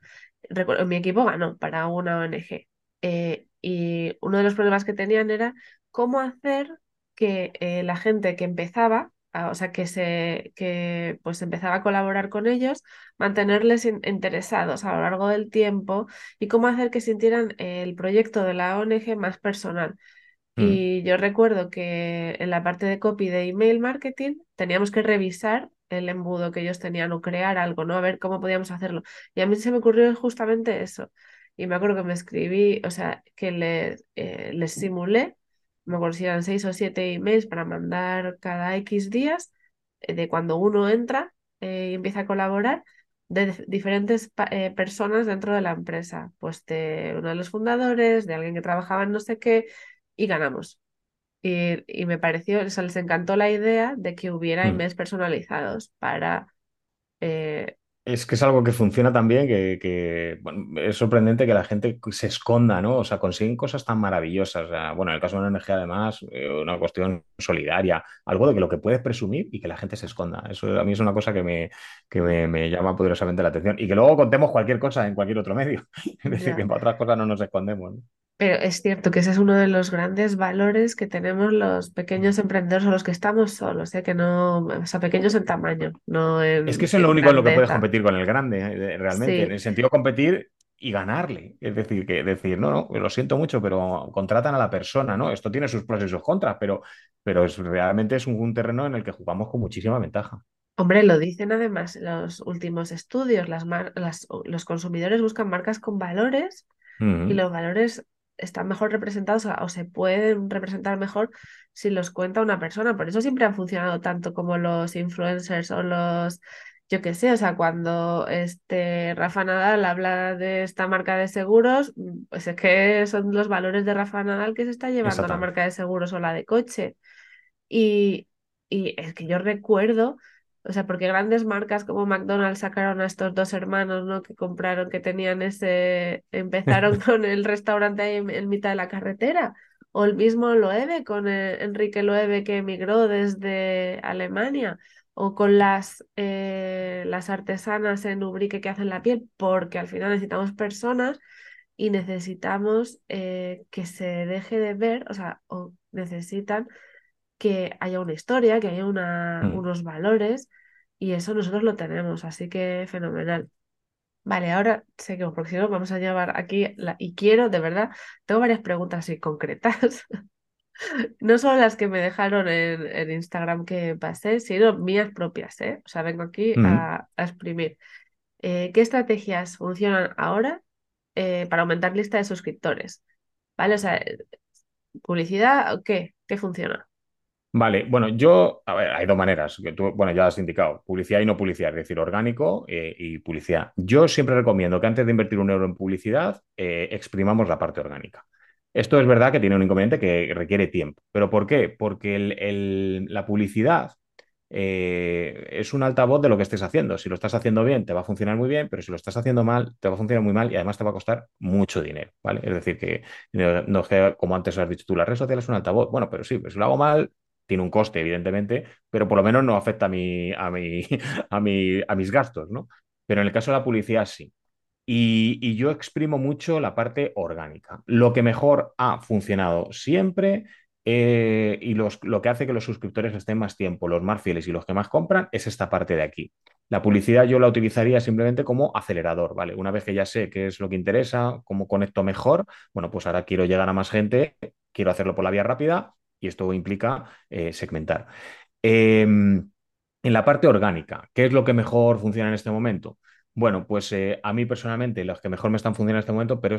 Recuerdo, mi equipo ganó para una ONG. eh, y uno de los problemas que tenían era cómo hacer que eh, la gente que empezaba a- o sea, que se que pues empezaba a colaborar con ellos, mantenerles in- interesados a lo largo del tiempo y cómo hacer que sintieran el proyecto de la ONG más personal. mm, Y yo recuerdo que en la parte de copy de email marketing teníamos que revisar el embudo que ellos tenían o crear algo, ¿no? A ver cómo podíamos hacerlo. Y a mí se me ocurrió justamente eso. Y me acuerdo que me escribí, o sea, que les, eh, les simulé, me acuerdo si eran seis o siete emails para mandar cada X días, eh, de cuando uno entra eh, y empieza a colaborar, de dif- diferentes eh, personas dentro de la empresa, pues de uno de los fundadores, de alguien que trabajaba en no sé qué y ganamos. Y, y me pareció, o sea, les encantó la idea de que hubiera mm. emails personalizados para... eh, Es que es algo que funciona tan bien que, que, bueno, es sorprendente que la gente se esconda, ¿no? O sea, consiguen cosas tan maravillosas. O sea, bueno, en el caso de una ONG, además, eh, una cuestión solidaria, algo de que lo que puedes presumir y que la gente se esconda. Eso a mí es una cosa que me, que me, me llama poderosamente la atención. Y que luego contemos cualquier cosa en cualquier otro medio. Es decir, que para otras cosas no nos escondemos, ¿no? Pero es cierto que ese es uno de los grandes valores que tenemos los pequeños emprendedores o los que estamos solos, ¿eh? Que no, o sea, pequeños en tamaño, no Es que en, eso es lo en único en lo que puedes competir con el grande, eh, realmente, en el sentido de competir y ganarle. Es decir, que decir, no, no, lo siento mucho, pero contratan a la persona, ¿no? Esto tiene sus pros y sus contras, pero, pero es, realmente es un, un terreno en el que jugamos con muchísima ventaja. Hombre, lo dicen además los últimos estudios, las mar- las- los consumidores buscan marcas con valores y los valores están mejor representados o se pueden representar mejor si los cuenta una persona. Por eso siempre han funcionado tanto como los influencers o los, yo qué sé, o sea, cuando este Rafa Nadal habla de esta marca de seguros, mm, pues es que son los valores de Rafa Nadal que se está llevando la marca de seguros o la de coche. Y, y es que yo recuerdo, o sea, porque grandes marcas como McDonald's sacaron a estos dos hermanos, ¿no? Que compraron, que tenían ese, empezaron con el restaurante ahí en, en mitad de la carretera. O el mismo Loewe con eh, Enrique Loewe que emigró desde Alemania. O con las, eh, las artesanas en Ubrique que hacen la piel, porque al final necesitamos personas y necesitamos eh, que se deje de ver, o sea, o necesitan que haya una historia, que haya una, Mm. unos valores y eso nosotros lo tenemos, así que fenomenal. Vale, ahora sé que porque si no vamos a llevar aquí la, y quiero, de verdad, tengo varias preguntas así concretas, no solo las que me dejaron en, en Instagram que pasé, sino mías propias, ¿eh? O sea, vengo aquí Mm. a, a exprimir. Eh, ¿qué estrategias funcionan ahora eh, para aumentar lista de suscriptores? ¿Vale? O sea, publicidad, ¿o ¿qué? ¿Qué funciona? Vale, bueno, yo, a ver, hay dos maneras, bueno, ya has indicado, publicidad y no publicidad, es decir, orgánico eh, y publicidad. Yo siempre recomiendo que antes de invertir un euro en publicidad, eh, exprimamos la parte orgánica. Esto es verdad que tiene un inconveniente que requiere tiempo. ¿Pero por qué? Porque el- la publicidad eh, es un altavoz de lo que estés haciendo. Si lo estás haciendo bien, te va a funcionar muy bien, pero si lo estás haciendo mal, te va a funcionar muy mal y además te va a costar mucho dinero, ¿vale? Es decir, que no, no como antes has dicho tú, la red social es un altavoz. Bueno, pero sí, pues lo hago mal, tiene un coste, evidentemente, pero por lo menos no afecta a a mi, a mi, a mis gastos, ¿no? Pero en el caso de la publicidad, sí. Y, yo exprimo mucho la parte orgánica. Lo que mejor ha funcionado siempre eh, y lo que hace que los suscriptores estén más tiempo, los más fieles y los que más compran, es esta parte de aquí. La publicidad yo la utilizaría simplemente como acelerador, ¿vale? Una vez que ya sé qué es lo que interesa, cómo conecto mejor, bueno, pues ahora quiero llegar a más gente, quiero hacerlo por la vía rápida y esto implica eh, segmentar. Eh, en la parte orgánica, ¿qué es lo que mejor funciona en este momento? Bueno, pues eh, a mí personalmente los que mejor me están funcionando en este momento, pero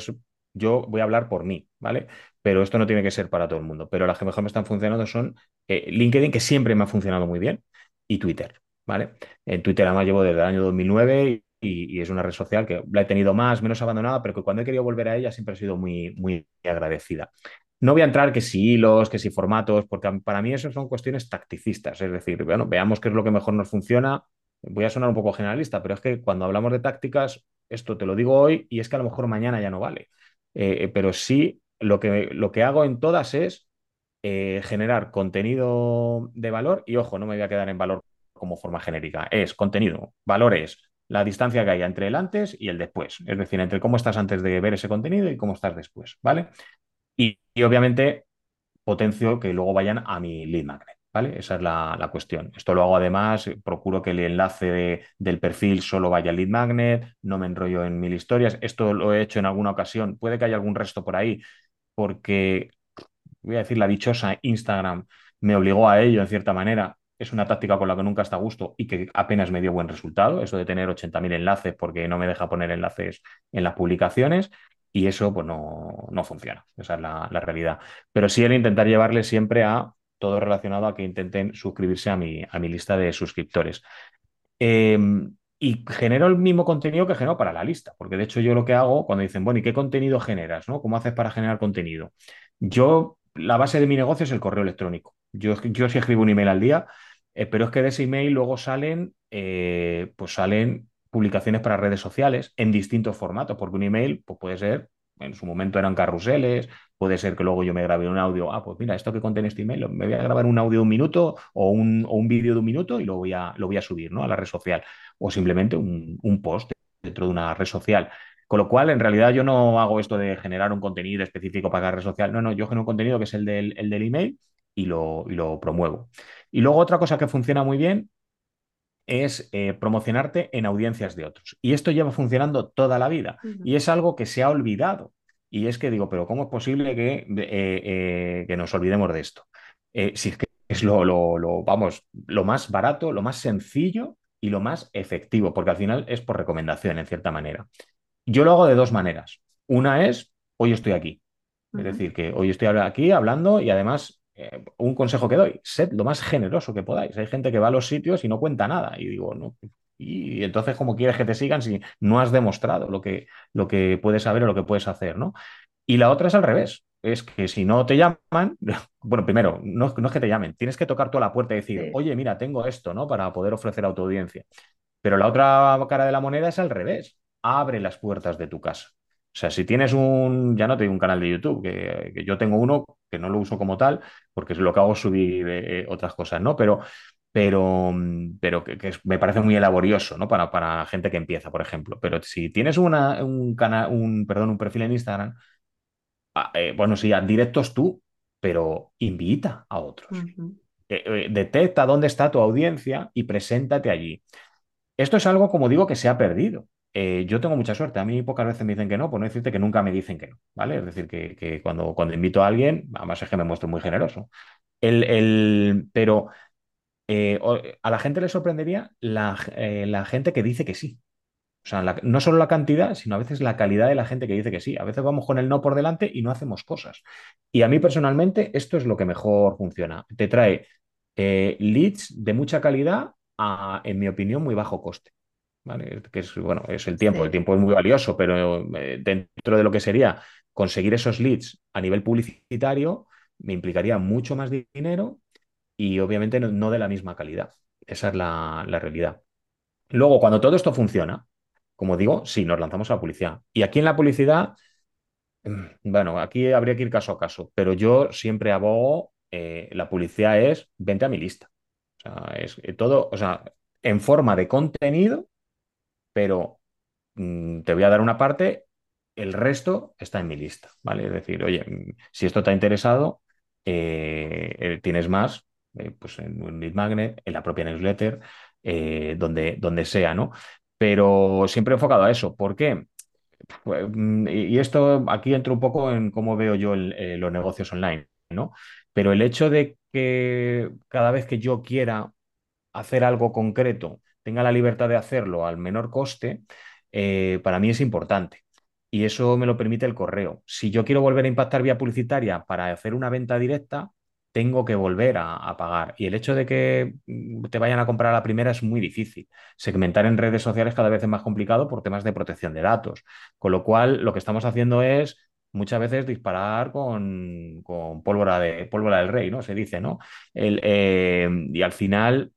yo voy a hablar por mí, ¿vale? Pero esto no tiene que ser para todo el mundo. Pero las que mejor me están funcionando son eh, LinkedIn, que siempre me ha funcionado muy bien, y Twitter, ¿vale? En Twitter además llevo desde el año 2009 y, y es una red social que la he tenido más, menos abandonada, pero que cuando he querido volver a ella siempre he sido muy, muy agradecida. No voy a entrar que si hilos, que si formatos, porque para mí eso son cuestiones tacticistas. Es decir, bueno, veamos qué es lo que mejor nos funciona. Voy a sonar un poco generalista, pero es que cuando hablamos de tácticas, esto te lo digo hoy y es que a lo mejor mañana ya no vale. Eh, pero sí, lo que, lo que hago en todas es eh, generar contenido de valor y ojo, no me voy a quedar en valor como forma genérica. Es contenido, valor es la distancia que hay entre el antes y el después. Es decir, entre cómo estás antes de ver ese contenido y cómo estás después, ¿vale? Y, obviamente potencio que luego vayan a mi lead magnet. ¿Vale? Esa es la, cuestión. Esto lo hago además, procuro que el enlace del perfil solo vaya al lead magnet, no me enrollo en mil historias. Esto lo he hecho en alguna ocasión. Puede que haya algún resto por ahí, porque voy a decir la dichosa Instagram me obligó a ello en cierta manera. Es una táctica con la que nunca está a gusto y que apenas me dio buen resultado, eso de tener 80.000 enlaces porque no me deja poner enlaces en las publicaciones y eso pues no, no funciona, esa es la, realidad. Pero sí el intentar llevarle siempre a todo relacionado a que intenten suscribirse a mi, a mi lista de suscriptores. Em, y genero el mismo contenido que genero para la lista, porque de hecho yo lo que hago cuando dicen, bueno, ¿y qué contenido generas? ¿no? ¿Cómo haces para generar contenido? Yo, la base de mi negocio es el correo electrónico. Yo, yo sí escribo un email al día, eh, pero es que de ese email luego salen, eh, pues salen publicaciones para redes sociales en distintos formatos, porque un email pues puede ser, en su momento eran carruseles, puede ser que luego yo me grabe un audio, ah, pues mira, esto que contiene este email, me voy a grabar un audio de un minuto o un, o un vídeo de un minuto y lo voy a, lo voy a subir ¿no? a la red social, o simplemente un, un post dentro de una red social. Con lo cual, en realidad yo no hago esto de generar un contenido específico para cada red social, no, no, yo genero un contenido que es el del, el del email y lo, y lo promuevo. Y luego otra cosa que funciona muy bien es eh, promocionarte en audiencias de otros. Y esto lleva funcionando toda la vida. Y es algo que se ha olvidado. Y es que digo, pero ¿cómo es posible que, eh, eh, que nos olvidemos de esto? si es que es lo, lo, vamos, lo más barato, lo más sencillo y lo más efectivo, porque al final es por recomendación, en cierta manera. Yo lo hago de dos maneras. Una es, hoy estoy aquí. Es decir, que hoy estoy aquí hablando y además eh, un consejo que doy, sed lo más generoso que podáis. Hay gente que va a los sitios y no cuenta nada. Y digo, no. Y entonces, ¿cómo quieres que te sigan si no has demostrado lo que, lo que puedes saber o lo que puedes hacer? ¿no? Y la otra es al revés. Es que si no te llaman, bueno, primero, no, no es que te llamen, tienes que tocar toda la puerta y decir, oye, mira, tengo esto, ¿no? Para poder ofrecer a tu audiencia. Pero la otra cara de la moneda es al revés. Abre las puertas de tu casa. O sea, si tienes un, ya no te digo un canal de YouTube, que, yo tengo uno que no lo uso como tal, porque es lo que hago subir eh, otras cosas, ¿no? Pero, pero, pero que, me parece muy laborioso, ¿no? Para, para gente que empieza, por ejemplo. Pero si tienes una, un canal, un, perdón, un perfil en Instagram, ah, eh, bueno, sí, directos tú, pero invita a otros. Eh, detecta dónde está tu audiencia y preséntate allí. Esto es algo, como digo, que se ha perdido. Eh, yo tengo mucha suerte. A mí pocas veces me dicen que no, por no decirte que nunca me dicen que no, ¿vale? Es decir, que, cuando, cuando invito a alguien, además es que me muestro muy generoso. El, pero eh, a la gente le sorprendería la, eh, la, gente que dice que sí. O sea, no solo la cantidad, sino a veces la calidad de la gente que dice que sí. A veces vamos con el no por delante y no hacemos cosas. Y a mí personalmente esto es lo que mejor funciona. Te trae leads de mucha calidad a, en mi opinión, muy bajo coste que es, bueno, es el tiempo, el tiempo es muy valioso, pero eh, dentro de lo que sería conseguir esos leads a nivel publicitario, me implicaría mucho más dinero y obviamente no, de la misma calidad. Esa es la, realidad. Luego, cuando todo esto funciona, como digo, sí, nos lanzamos a la publicidad. Y aquí en la publicidad, mm, bueno, aquí habría que ir caso a caso, pero yo siempre abogo, eh, la publicidad es vente a mi lista. O sea, es eh, todo, o sea, en forma de contenido pero mm, te voy a dar una parte, el resto está en mi lista, ¿vale? Es decir, oye, mm, si esto te ha interesado, eh, eh, tienes más, eh, pues en un lead magnet, en la propia newsletter, donde, donde sea, ¿no? Pero siempre enfocado a eso. ¿Por qué? Pues, mm, y esto aquí entro un poco en cómo veo yo los negocios online, ¿no? Pero el hecho de que cada vez que yo quiera hacer algo concreto, tenga la libertad de hacerlo al menor coste, eh, para mí es importante. Y eso me lo permite el correo. Si yo quiero volver a impactar vía publicitaria para hacer una venta directa, tengo que volver a, pagar. Y el hecho de que mm, te vayan a comprar a la primera es muy difícil. Segmentar en redes sociales cada vez es más complicado por temas de protección de datos. Con lo cual, lo que estamos haciendo es muchas veces disparar con, con pólvora, de, pólvora del rey, ¿no? Se dice, ¿no? El, eh, y al final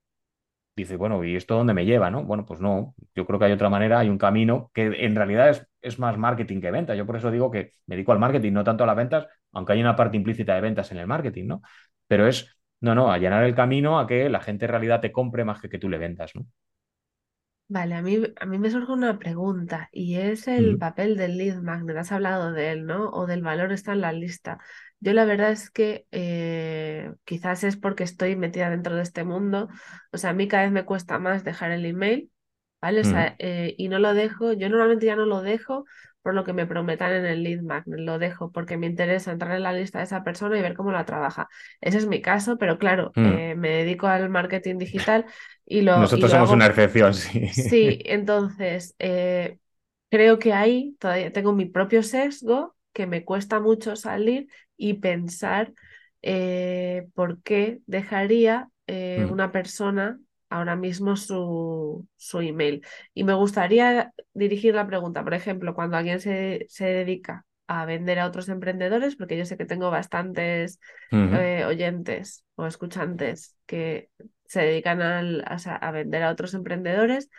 dice, bueno, ¿y esto dónde me lleva, no? Bueno, pues no, yo creo que hay otra manera, hay un camino que en realidad es, es más marketing que venta. Yo por eso digo que me dedico al marketing, no tanto a las ventas, aunque hay una parte implícita de ventas en el marketing, ¿no? Pero es, no, no, a llenar el camino a que la gente en realidad te compre más que que tú le vendas, ¿no? Vale, a mí, a mí me surge una pregunta y es el papel del lead magnet. Has hablado de él, ¿no? O del valor está en la lista. Yo la verdad es que eh, quizás es porque estoy metida dentro de este mundo. O sea, a mí cada vez me cuesta más dejar el email, ¿vale? O sea, eh, y no lo dejo. Yo normalmente ya no lo dejo por lo que me prometan en el lead magnet. Lo dejo porque me interesa entrar en la lista de esa persona y ver cómo la trabaja. Ese es mi caso, pero claro, ujú. eh, me dedico al marketing digital y lo, y Nosotros lo somos una excepción, sí. Sí, entonces eh, creo que ahí todavía tengo mi propio sesgo que me cuesta mucho salir y pensar eh, por qué dejaría eh, Ujú, una persona ahora mismo su, su email. Y me gustaría dirigir la pregunta, por ejemplo, cuando alguien se, se dedica a vender a otros emprendedores, porque yo sé que tengo bastantes eh, oyentes o escuchantes que se dedican al- a, vender a otros emprendedores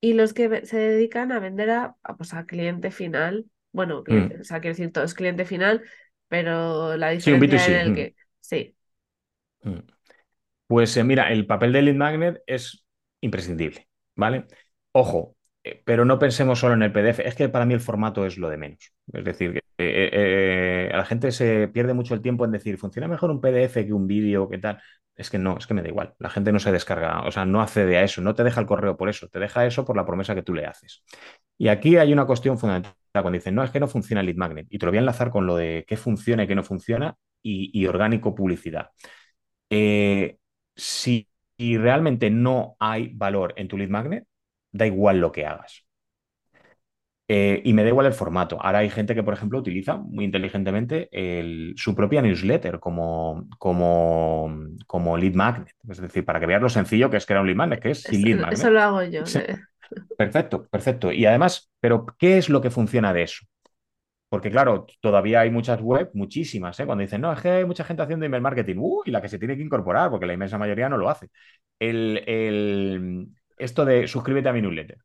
y los que se dedican a vender a, a, pues, a cliente final. Bueno, cliente, o sea, quiero decir, todo es cliente final, pero la Sí, diferencia en B2C. el ujú, que, sí, ujú. Pues eh, mira, el papel del lead magnet es imprescindible, ¿vale? Ojo, eh, pero no pensemos solo en el PDF, es que para mí el formato es lo de menos. Es decir, que eh, eh, a la gente se pierde mucho el tiempo en decir, funciona mejor un PDF que un vídeo, ¿qué tal? Es que no, es que me da igual. La gente no se descarga, o sea, no accede a eso, no te deja el correo por eso, te deja eso por la promesa que tú le haces. Y aquí hay una cuestión fundamental cuando dicen, no, es que no funciona el lead magnet. Y te lo voy a enlazar con lo de qué funciona y qué no funciona y, y orgánico publicidad eh, si realmente no hay valor en tu lead magnet, da igual lo que hagas. Eh, y me da igual el formato. Ahora hay gente que, por ejemplo, utiliza muy inteligentemente el- su propia newsletter como, como, como lead magnet. Es decir, para que veas lo sencillo que es crear un lead magnet, que es sin lead eso magnet. lo hago yo. Sí, le- perfecto, perfecto. Y además, ¿pero qué es lo que funciona de eso? Porque claro, todavía hay muchas web, muchísimas, ¿eh? Cuando dicen, no, es que hay mucha gente haciendo email marketing, uh, y la que se tiene que incorporar, porque la inmensa mayoría no lo hace. El, el- esto de suscríbete a mi newsletter,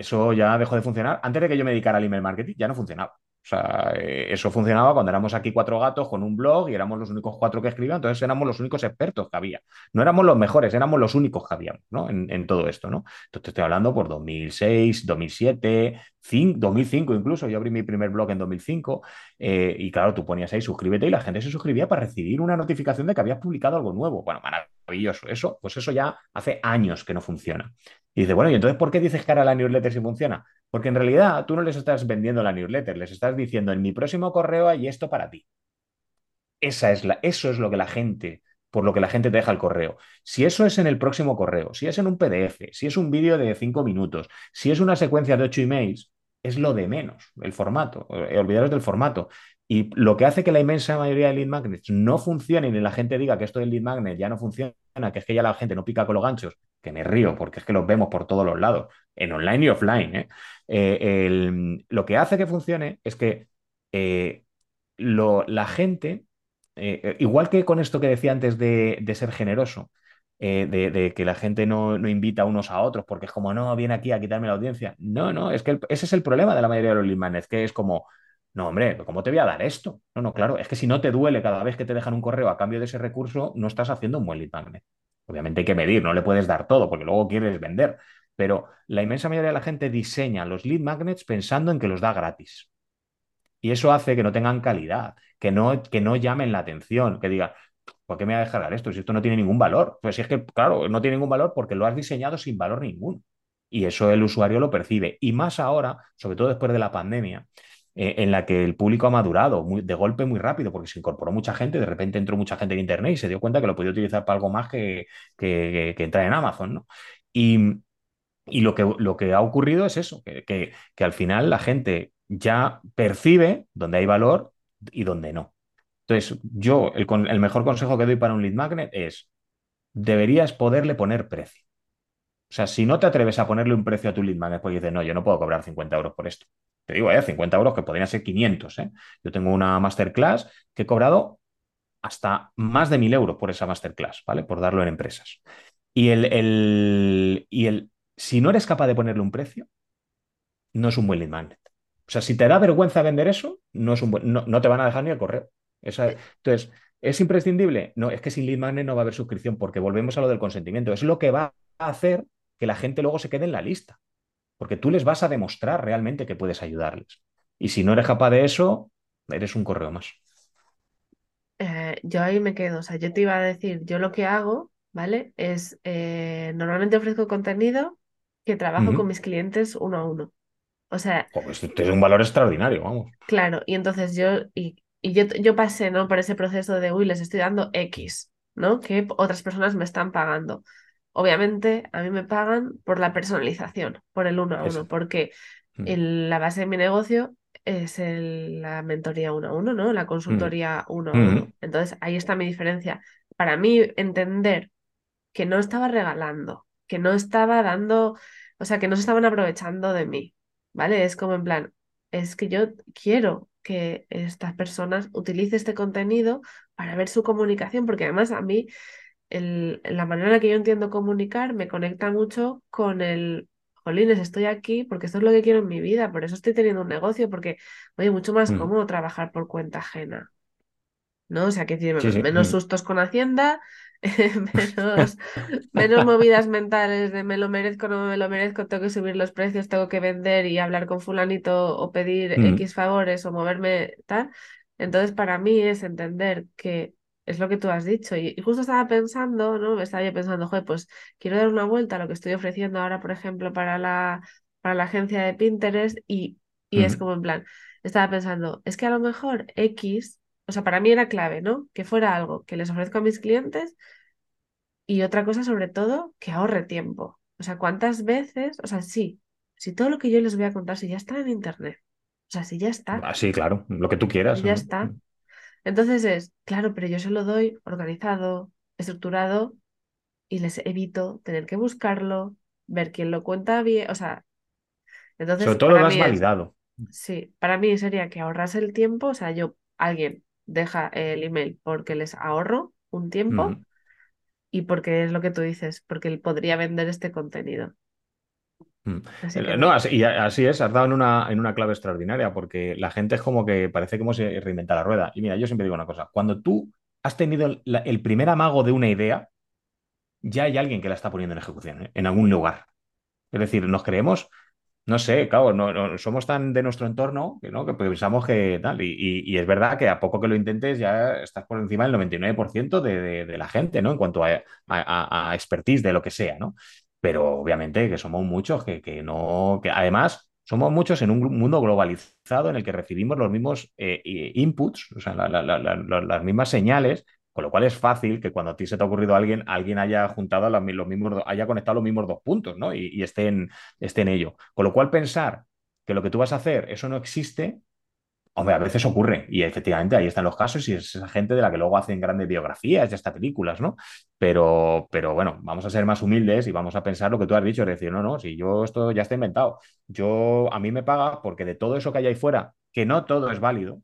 eso ya dejó de funcionar. Antes de que yo me dedicara al email marketing, ya no funcionaba. O sea, eh, eso funcionaba cuando éramos aquí cuatro gatos con un blog y éramos los únicos cuatro que escribían, entonces éramos los únicos expertos que había. No éramos los mejores, éramos los únicos que habíamos, ¿no? En, todo esto, ¿no? Entonces te estoy hablando por 2006, 2007, 5, 2005 incluso. Yo abrí mi primer blog en 2005 eh, y claro, tú ponías ahí suscríbete y la gente se suscribía para recibir una notificación de que habías publicado algo nuevo. Bueno, maravilloso. Eso, pues eso ya hace años que no funciona. Y dice, bueno, ¿y entonces por qué dices que ahora la newsletter sí funciona? Porque en realidad tú no les estás vendiendo la newsletter, les estás diciendo en mi próximo correo hay esto para ti. Esa es la, eso es lo que la gente, por lo que la gente te deja el correo. Si eso es en el próximo correo, si es en un PDF, si es un vídeo de cinco minutos, si es una secuencia de ocho emails, es lo de menos, el formato. Eh, olvidaros del formato. Y lo que hace que la inmensa mayoría de lead magnets no funcionen y la gente diga que esto del lead magnet ya no funciona, que es que ya la gente no pica con los ganchos, que me río porque es que los vemos por todos los lados, en online y offline. ¿eh? Eh, lo que hace que funcione es que eh, la gente igual que con esto que decía antes de, ser generoso, de, que la gente no, no invita unos a otros porque es como, no, viene aquí a quitarme la audiencia. No, no, es que ese es el problema de la mayoría de los lead magnets, que es como, no, hombre, ¿cómo te voy a dar esto? No, no, claro, es que si no te duele cada vez que te dejan un correo a cambio de ese recurso, no estás haciendo un buen lead magnet. Obviamente hay que medir, no le puedes dar todo porque luego quieres vender, pero la inmensa mayoría de la gente diseña los lead magnets pensando en que los da gratis. Y eso hace que no tengan calidad, que no, que no llamen la atención, que digan, ¿por qué me voy a dejar esto? Si esto no tiene ningún valor. Pues si es que, claro, no tiene ningún valor porque lo has diseñado sin valor ninguno. Y eso el usuario lo percibe. Y más ahora, sobre todo después de la pandemia, en la que el público ha madurado muy, de golpe muy rápido, porque se incorporó mucha gente, de repente entró mucha gente en Internet y se dio cuenta que lo podía utilizar para algo más que, que, que entrar en Amazon, ¿no? Y, y lo que, lo que ha ocurrido es eso, que, que, al final la gente ya percibe dónde hay valor y dónde no. Entonces, yo el, el mejor consejo que doy para un lead magnet es, deberías poderle poner precio. O sea, si no te atreves a ponerle un precio a tu lead magnet, pues dices, no, yo no puedo cobrar 50 euros por esto. Te digo, eh, 50 euros que podrían ser 500. ¿eh? Yo tengo una masterclass que he cobrado hasta más de 1.000 euros por esa masterclass, ¿vale? Por darlo en empresas. Y el, el, y el, si no eres capaz de ponerle un precio, no es un buen lead magnet. O sea, si te da vergüenza vender eso, no, es un no, no te van a dejar ni el correo. Entonces, ¿es imprescindible? No, es que sin lead magnet no va a haber suscripción porque volvemos a lo del consentimiento. Es lo que va a hacer que la gente luego se quede en la lista. Porque tú les vas a demostrar realmente que puedes ayudarles. Y si no eres capaz de eso, eres un correo más. Eh, yo ahí me quedo. O sea, yo te iba a decir, yo lo que hago, ¿vale? Es, eh, normalmente ofrezco contenido que trabajo con mis clientes uno a uno. O sea, pues esto es un valor extraordinario, vamos. claro, y entonces yo, y, y yo, yo pasé, ¿no? Por ese proceso de, uy, les estoy dando X, ¿no? Que otras personas me están pagando. Obviamente, a mí me pagan por la personalización, por el uno a uno, Eso. porque Mm, el- la base de mi negocio es el- la mentoría uno a uno, ¿no? La mm, consultoría uno a mm, uno. Entonces, ahí está mi diferencia. Para mí, entender que no estaba regalando, que no estaba dando, o sea, que no se estaban aprovechando de mí, ¿vale? Es como en plan, es que yo quiero que estas personas utilicen este contenido para ver su comunicación, porque además a mí el- la manera en la que yo entiendo comunicar me conecta mucho con el, jolines, estoy aquí porque esto es lo que quiero en mi vida, por eso estoy teniendo un negocio, porque, oye, mucho más mm. cómodo trabajar por cuenta ajena. ¿no? O sea, que tiene Sí, sí. menos mm. sustos con Hacienda, menos, menos movidas mentales de me lo merezco, no me lo merezco, tengo que subir los precios, tengo que vender y hablar con fulanito o pedir Mm, X favores o moverme tal. Entonces, para mí es entender que es lo que tú has dicho. Y, y justo estaba pensando, ¿no? Estaba yo pensando, joder, pues quiero dar una vuelta a lo que estoy ofreciendo ahora, por ejemplo, para la, para la agencia de Pinterest y, y es mm. como en plan, estaba pensando, es que a lo mejor X o sea, para mí era clave, ¿no? Que fuera algo que les ofrezco a mis clientes y otra cosa sobre todo, que ahorre tiempo. O sea, ¿cuántas veces? O sea, sí, si todo lo que yo les voy a contar, si ya está en internet, o sea, si ya está, Ah, sí, claro, lo que tú si quieras. ya ¿no? está. Entonces es, claro, pero yo se lo doy organizado, estructurado y les evito tener que buscarlo, ver quién lo cuenta bien, o sea, Sobre entonces todo lo es, validado. sí, para mí sería que ahorrase el tiempo, o sea, yo, alguien deja el email porque les ahorro un tiempo Mm, y porque es lo que tú dices, porque él podría vender este contenido. Mm. Así que No, así, y así es, has dado en una, en una clave extraordinaria, porque la gente es como que parece que hemos reinventado la rueda. Y mira, yo siempre digo una cosa, cuando tú has tenido el, la- el primer amago de una idea, ya hay alguien que la está poniendo en ejecución, ¿eh? en algún lugar. Es decir, nos creemos, no sé, claro, no, no- somos tan de nuestro entorno que, ¿no? que pensamos que tal. Y, y- y es verdad que a poco que lo intentes ya estás por encima del 99% de, de, de la gente, ¿no? En cuanto a, a- a- a expertise de lo que sea, ¿no? Pero obviamente que somos muchos que, que no, que además somos muchos en un mundo globalizado en el que recibimos los mismos eh, inputs, o sea, la- la- la- la- la- las mismas señales. Con lo cual es fácil que cuando a ti se te ha ocurrido alguien, alguien haya juntado los, mi- los mismos, haya conectado los mismos dos puntos, ¿no? Y, y esté en, esté en ello. Con lo cual, pensar que lo que tú vas a hacer, eso no existe, a veces ocurre. Y efectivamente ahí están los casos y es esa gente de la que luego hacen grandes biografías y hasta películas, ¿no? Pero, pero bueno, vamos a ser más humildes y vamos a pensar lo que tú has dicho, es decir, no, no, si yo esto ya está inventado, yo a mí me paga porque de todo eso que hay ahí fuera, que no todo es válido,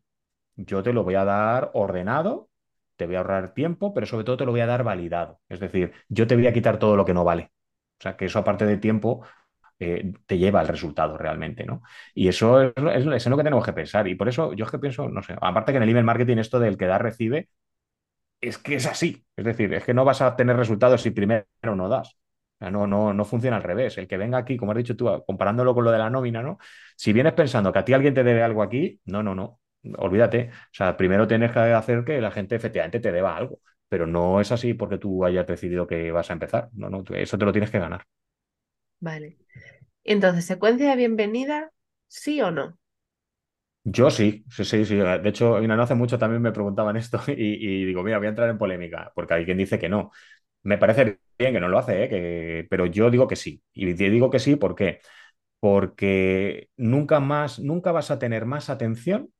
yo te lo voy a dar ordenado, te voy a ahorrar tiempo, pero sobre todo te lo voy a dar validado. Es decir, yo te voy a quitar todo lo que no vale. O sea, que eso aparte de tiempo eh, te lleva al resultado realmente, ¿no? Y eso es, lo que tenemos que pensar. Y por eso yo es que pienso, no sé, aparte que en el email marketing esto del que da recibe, es que es así. Es decir, es que no vas a tener resultados si primero no das. No, no, no funciona al revés. El que venga aquí, como has dicho tú, comparándolo con lo de la nómina, ¿no? Si vienes pensando que a ti alguien te debe algo aquí, no, no, no. Olvídate. O sea, primero tienes que hacer que la gente efectivamente te deba algo. Pero no es así porque tú hayas decidido que vas a empezar. No, no, eso te lo tienes que ganar. Vale. Entonces, secuencia de bienvenida, ¿sí o no? Yo sí, sí, sí, sí. De hecho, no hace mucho también me preguntaban esto y, y digo, mira, voy a entrar en polémica, porque hay quien dice que no. Me parece bien que no lo hace, ¿eh? que- pero yo digo que sí. Y digo que sí, ¿por qué? Porque nunca más, nunca vas a tener más atención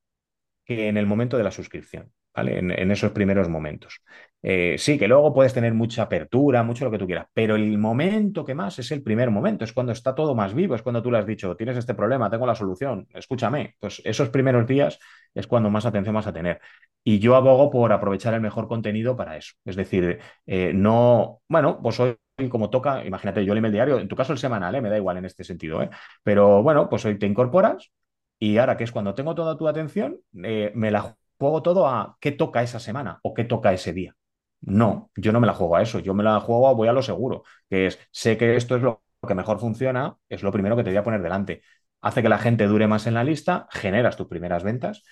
que en el momento de la suscripción. En, esos primeros momentos. Eh, sí, que luego puedes tener mucha apertura, mucho lo que tú quieras, pero el momento que más es el primer momento, es cuando está todo más vivo, es cuando tú le has dicho, tienes este problema, tengo la solución, escúchame. Pues esos primeros días es cuando más atención vas a tener. Y yo abogo por aprovechar el mejor contenido para eso. Es decir, eh, no, bueno, pues hoy como toca, imagínate, yo el diario, en tu caso el semanal, ¿eh? me da igual en este sentido, pero bueno, pues hoy te incorporas y ahora que es cuando tengo toda tu atención, me la juego todo a qué toca esa semana o qué toca ese día. No, yo no me la juego a eso, yo me la juego, a, voy a lo seguro, que es, sé que esto es lo que mejor funciona, es lo primero que te voy a poner delante. Hace que la gente dure más en la lista, generas tus primeras ventas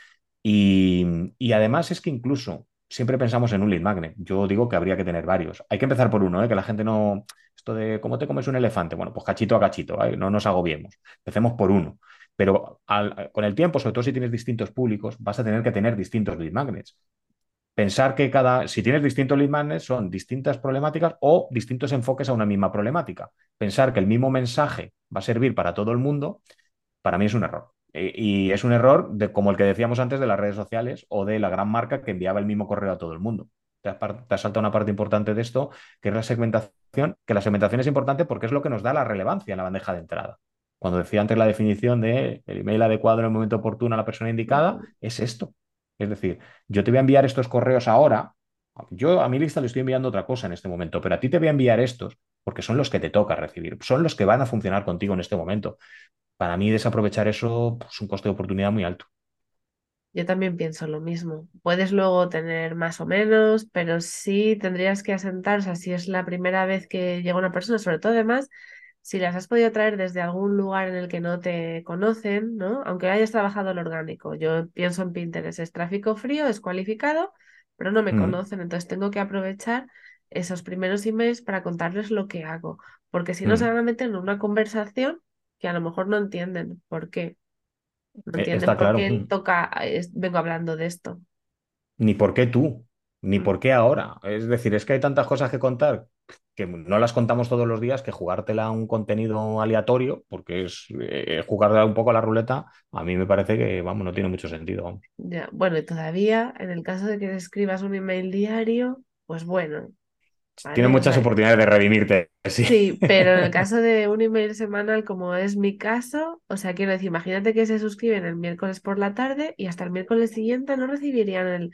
y, además es que incluso siempre pensamos en un lead magnet. Yo digo que habría que tener varios. Hay que empezar por uno, ¿eh? que la gente no... Esto de cómo te comes un elefante, bueno, pues cachito a cachito, no nos agobiemos. Empecemos por uno. Pero con el tiempo, sobre todo si tienes distintos públicos, vas a tener que tener distintos lead magnets. Pensar que cada, si tienes distintos lead magnets, son distintas problemáticas o distintos enfoques a una misma problemática. Pensar que el mismo mensaje va a servir para todo el mundo, para mí es un error. Y es un error de, como el que decíamos antes de las redes sociales o de la gran marca que enviaba el mismo correo a todo el mundo. Te has, te has saltado una parte importante de esto, que es la segmentación, que la segmentación es importante porque es lo que nos da la relevancia en la bandeja de entrada. Cuando decía antes la definición de el email adecuado en el momento oportuno a la persona indicada, es esto. Es decir, yo te voy a enviar estos correos ahora. Yo a mi lista le estoy enviando otra cosa en este momento, pero a ti te voy a enviar estos porque son los que te toca recibir, son los que van a funcionar contigo en este momento para mí desaprovechar eso es pues, un coste de oportunidad muy alto. Yo también pienso lo mismo. Puedes luego tener más o menos, pero sí tendrías que asentar, o sea, si es la primera vez que llega una persona, sobre todo además, si las has podido traer desde algún lugar en el que no te conocen, ¿no? Aunque hayas trabajado el orgánico. Yo pienso en Pinterest, es tráfico frío, es cualificado, pero no me mm. conocen, entonces tengo que aprovechar esos primeros emails para contarles lo que hago, porque si no se van a meter en una conversación que a lo mejor no entienden por qué. No eh, entienden por qué mm. toca, vengo hablando de esto. Ni por qué tú, ni mm. por qué ahora. Es decir, es que hay tantas cosas que contar que no las contamos todos los días que jugártela a un contenido aleatorio, porque es eh, jugarla un poco a la ruleta, a mí me parece que, vamos, no tiene mucho sentido, vamos. Ya, bueno, y todavía, en el caso de que escribas un email diario, pues bueno, tiene muchas oportunidades de redimirte. Sí. sí, pero en el caso de un email semanal, como es mi caso, o sea, quiero decir, imagínate que se suscriben el miércoles por la tarde y hasta el miércoles siguiente no recibirían el,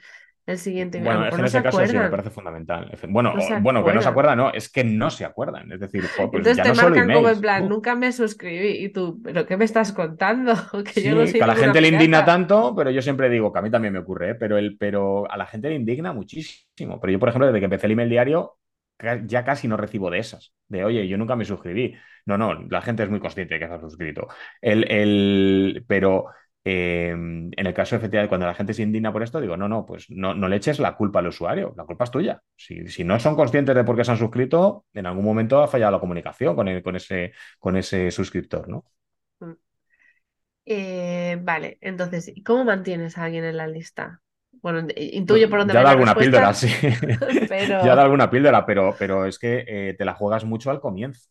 el siguiente. Bueno, en ese caso sí me parece fundamental. Bueno, bueno, que no se acuerdan, no, es que no se acuerdan. Es decir, pues Entonces te marcan como en plan, nunca me suscribí y tú, ¿pero qué me estás contando? que yo no que a la gente le indigna tanto, pero yo siempre digo que a mí también me ocurre, ¿eh? pero, el, pero a la gente le indigna muchísimo. Pero yo, por ejemplo, desde que empecé el email diario, ya casi no recibo de esas. De, oye, yo nunca me suscribí. No, no, la gente es muy consciente de que se ha suscrito. El, el, pero em, en el caso efectivamente, cuando la gente se indigna por esto, digo, no, no, pues no, no le eches la culpa al usuario, la culpa es tuya. Si, si, no son conscientes de por qué se han suscrito, en algún momento ha fallado la comunicación con, el, con, ese, con ese suscriptor, ¿no? Mm. Eh, vale, entonces, ¿cómo mantienes a alguien en la lista? Bueno, intuyo por dónde Ya da alguna píldora, sí. Ya da alguna píldora, pero, pero es que eh, te la juegas mucho al comienzo.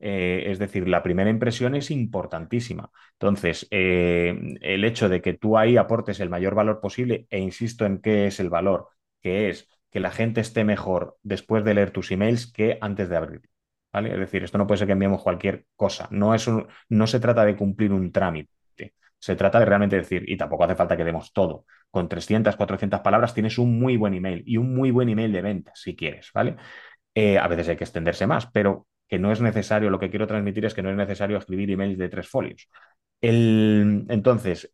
Eh, es decir, la primera impresión es importantísima. Entonces, eh, el hecho de que tú ahí aportes el mayor valor posible, e insisto en qué es el valor, que es que la gente esté mejor después de leer tus emails que antes de abrir. ¿vale? Es decir, esto no puede ser que enviemos cualquier cosa. No, es no se trata de cumplir un trámite. Se trata de realmente decir, y tampoco hace falta que demos todo. Con 300, 400 palabras tienes un muy buen email y un muy buen email de ventas, si quieres, ¿vale? Eh, a veces hay que extenderse más, pero que no es necesario, lo que quiero transmitir es que no es necesario escribir emails de tres folios. El, entonces,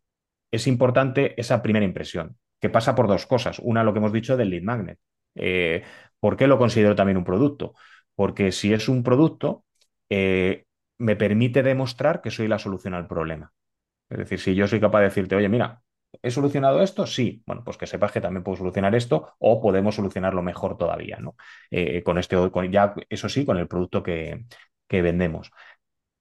es importante esa primera impresión, que pasa por dos cosas. Una, lo que hemos dicho del lead magnet. Eh, ¿Por qué lo considero también un producto? Porque si es un producto, eh, me permite demostrar que soy la solución al problema. Es decir, si yo soy capaz de decirte, oye, mira, ¿he solucionado esto? Sí. Bueno, pues que sepas que también puedo solucionar esto o podemos solucionarlo mejor todavía, ¿no? Eh, con este, con, ya, eso sí, con el producto que, vendemos.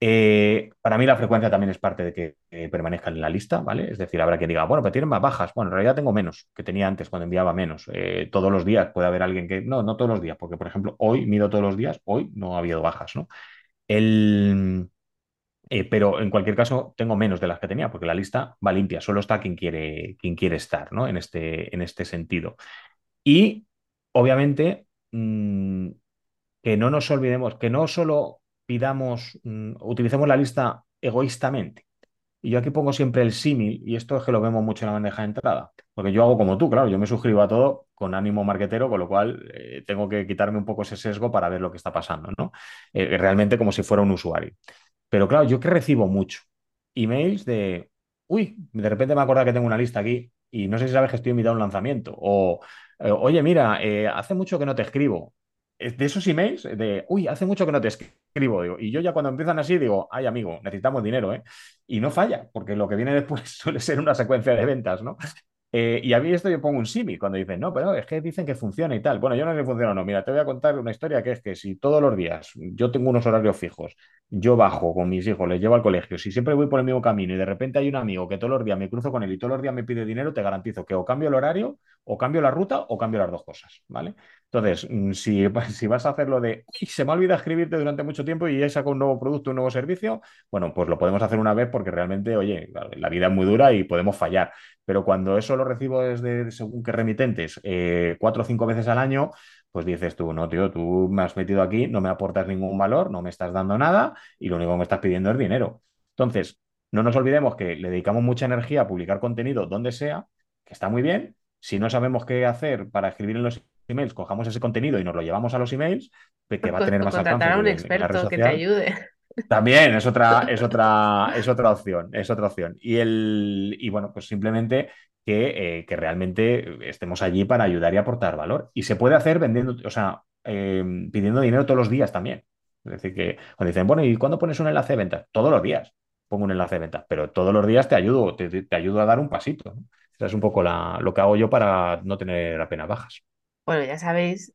Eh, para mí la frecuencia también es parte de que permanezcan en la lista, ¿vale? Es decir, habrá quien diga, bueno, pero tienen más bajas. Bueno, en realidad tengo menos que tenía antes cuando enviaba menos. Eh, todos los días puede haber alguien que, no, no todos los días, porque por ejemplo, hoy mido todos los días, hoy no ha habido bajas, ¿no? El, Eh, pero en cualquier caso, tengo menos de las que tenía, porque la lista va limpia, solo está quien quiere, quien quiere estar, ¿no? En este, en este sentido. Y obviamente, mmm, que no nos olvidemos, que no solo pidamos, mmm, utilicemos la lista egoístamente. Y yo aquí pongo siempre el símil, y esto es que lo vemos mucho en la bandeja de entrada, porque yo hago como tú, claro, yo me suscribo a todo con ánimo marquetero, con lo cual eh, tengo que quitarme un poco ese sesgo para ver lo que está pasando, ¿no? Eh, realmente como si fuera un usuario. Pero claro, yo que recibo mucho emails de, uy, de repente me acuerdo que tengo una lista aquí y no sé si sabes que estoy invitado a un lanzamiento. O, eh, oye, mira, eh, hace mucho que no te escribo. De esos emails de, uy, hace mucho que no te escribo, digo, y yo ya cuando empiezan así digo, ay amigo, necesitamos dinero, ¿eh? Y no falla, porque lo que viene después suele ser una secuencia de ventas, ¿no? Eh, y a mí esto yo pongo un símil cuando dicen, no, pero es que dicen que funciona y tal. Bueno, yo no sé si funciona o no. Mira, te voy a contar una historia que es que si todos los días yo tengo unos horarios fijos, yo bajo con mis hijos, les llevo al colegio, si siempre voy por el mismo camino y de repente hay un amigo que todos los días me cruzo con él y todos los días me pide dinero, te garantizo que o cambio el horario, o cambio la ruta, o cambio las dos cosas, ¿vale? Entonces, mm, si, si vas a hacerlo de, uy, se me olvida escribirte durante mucho tiempo y ya saco un nuevo producto, un nuevo servicio, bueno, pues lo podemos hacer una vez porque realmente, oye, la vida es muy dura y podemos fallar. Pero cuando eso lo recibo desde según qué remitentes eh, cuatro o cinco veces al año, pues dices tú, no, tío, tú me has metido aquí, no me aportas ningún valor, no me estás dando nada y lo único que me estás pidiendo es dinero. Entonces, no nos olvidemos que le dedicamos mucha energía a publicar contenido donde sea, que está muy bien. Si no sabemos qué hacer para escribir en los emails, cojamos ese contenido y nos lo llevamos a los emails, que va a tener más alcance. a un experto que te ayude. También es otra, es otra, es otra opción, es otra opción. Y, el, y bueno, pues simplemente que, eh, que, realmente estemos allí para ayudar y aportar valor. Y se puede hacer vendiendo, o sea, eh, pidiendo dinero todos los días también. Es decir, que cuando dicen, bueno, ¿y cuándo pones un enlace de ventas? Todos los días pongo un enlace de ventas, pero todos los días te ayudo, te, te ayudo a dar un pasito. ¿no? Esa es un poco la, lo que hago yo para no tener apenas bajas. Bueno, ya sabéis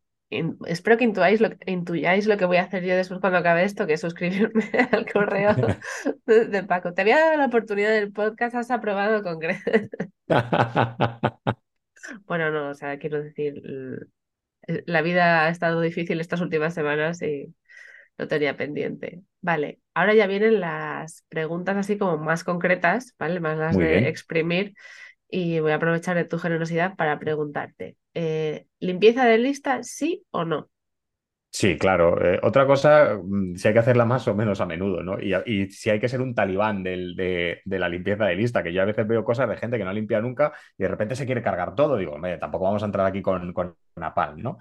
espero que intuyáis lo, intuyáis lo que voy a hacer yo después cuando acabe esto, que es suscribirme al correo de, Paco. Te había dado la oportunidad del podcast, has aprobado con Bueno, no, o sea, quiero decir, la vida ha estado difícil estas últimas semanas y lo tenía pendiente. Vale, ahora ya vienen las preguntas así como más concretas, ¿vale? Más las de exprimir y voy a aprovechar de tu generosidad para preguntarte, eh, ¿limpieza de lista sí o no? Sí, claro. Eh, otra cosa, mm, si hay que hacerla más o menos a menudo, ¿no? Y, si hay que ser un talibán de, la limpieza de lista, que yo a veces veo cosas de gente que no limpia nunca y de repente se quiere cargar todo. Digo, tampoco vamos a entrar aquí con, con Napal, ¿no?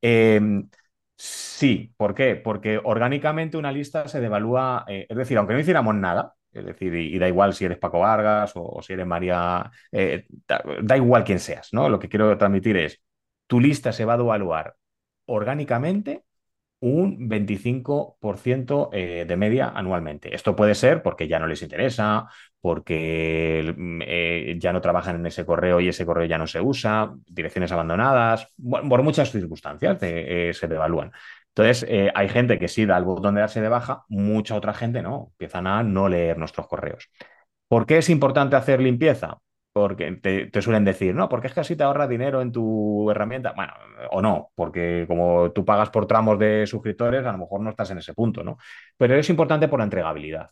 Em, sí, ¿por qué? Porque orgánicamente una lista se devalúa, eh, es decir, aunque no hiciéramos nada, es decir, y, da igual si eres Paco Vargas o, si eres María, eh, da, igual quién seas, ¿no? Lo que quiero transmitir es, tu lista se va a evaluar orgánicamente un 25% eh, de media anualmente. Esto puede ser porque ya no les interesa, porque mm, eh, ya no trabajan en ese correo y ese correo ya no se usa, direcciones abandonadas, por muchas circunstancias se devalúan. Entonces, eh, hay gente que sí da el botón de darse de baja, mucha otra gente no, empiezan a no leer nuestros correos. ¿Por qué es importante hacer limpieza? Porque te, suelen decir, no, porque es que así te ahorra dinero en tu herramienta. Bueno, o no, porque como tú pagas por tramos de suscriptores, a lo mejor no estás en ese punto, ¿no? Pero es importante por la entregabilidad.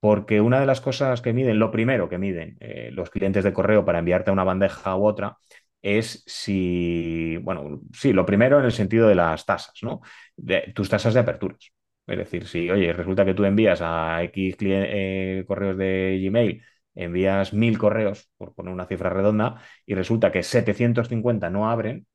Porque una de las cosas que miden, lo primero que miden eh, los clientes de correo para enviarte a una bandeja u otra, es si, bueno, sí, lo primero en el sentido de las tasas, ¿no? De, tus tasas de aperturas. Es decir, si, oye, resulta que tú envías a X eh, correos de Gmail, envías mil correos, por poner una cifra redonda, y resulta que 750 no abren,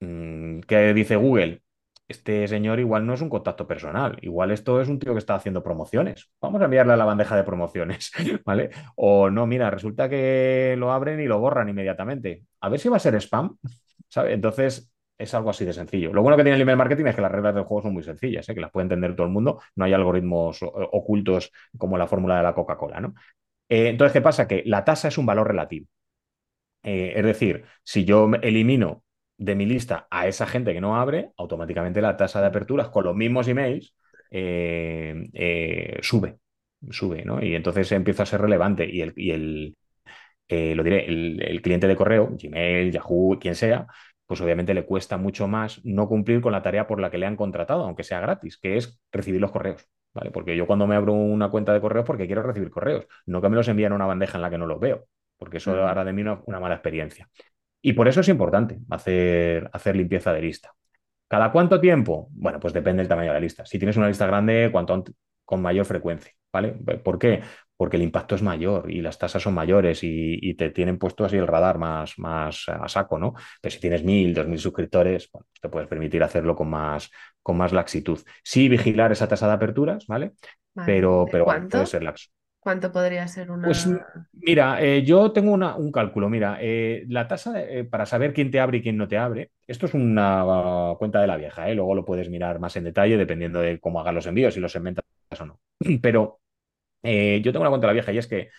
mm, ¿qué dice Google? Este señor igual no es un contacto personal, igual esto es un tío que está haciendo promociones. Vamos a enviarle a la bandeja de promociones, ¿vale? O no, mira, resulta que lo abren y lo borran inmediatamente. A ver si va a ser spam, ¿sabes? Entonces es algo así de sencillo. Lo bueno que tiene el email marketing es que las reglas del juego son muy sencillas, ¿eh? que las puede entender todo el mundo. No hay algoritmos ocultos como la fórmula de la Coca-Cola, ¿no? Eh, entonces, ¿qué pasa? Que la tasa es un valor relativo. Eh, es decir, si yo elimino de mi lista a esa gente que no abre, automáticamente la tasa de aperturas con los mismos emails eh, eh, sube, sube, ¿no? Y entonces empieza a ser relevante y el, y el eh, lo diré, el, cliente de correo, Gmail, Yahoo, quien sea, pues obviamente le cuesta mucho más no cumplir con la tarea por la que le han contratado, aunque sea gratis, que es recibir los correos. ¿vale? Porque yo cuando me abro una cuenta de correos porque quiero recibir correos, no que me los envíen a una bandeja en la que no los veo, porque eso hará de mí una, una mala experiencia. Y por eso es importante hacer, hacer limpieza de lista. ¿Cada cuánto tiempo? Bueno, pues depende del tamaño de la lista. Si tienes una lista grande, cuanto ant- con mayor frecuencia, ¿vale? ¿Por qué? Porque el impacto es mayor y las tasas son mayores y, y te tienen puesto así el radar más, más a saco, ¿no? Pero si tienes mil, dos mil suscriptores, bueno, te puedes permitir hacerlo con más, con más laxitud. Sí, vigilar esa tasa de aperturas, ¿vale? Vale. Pero, ¿De pero bueno, puede ser laxo. ¿Cuánto podría ser Pues una... mira, eh, yo tengo una- un cálculo. Mira, eh, la tasa eh, para saber quién te abre y quién no te abre, esto es una cuenta de la vieja. Luego lo puedes mirar más en detalle dependiendo de cómo hagas los envíos, si los segmentas o no. Pero yo tengo una cuenta de la vieja y es que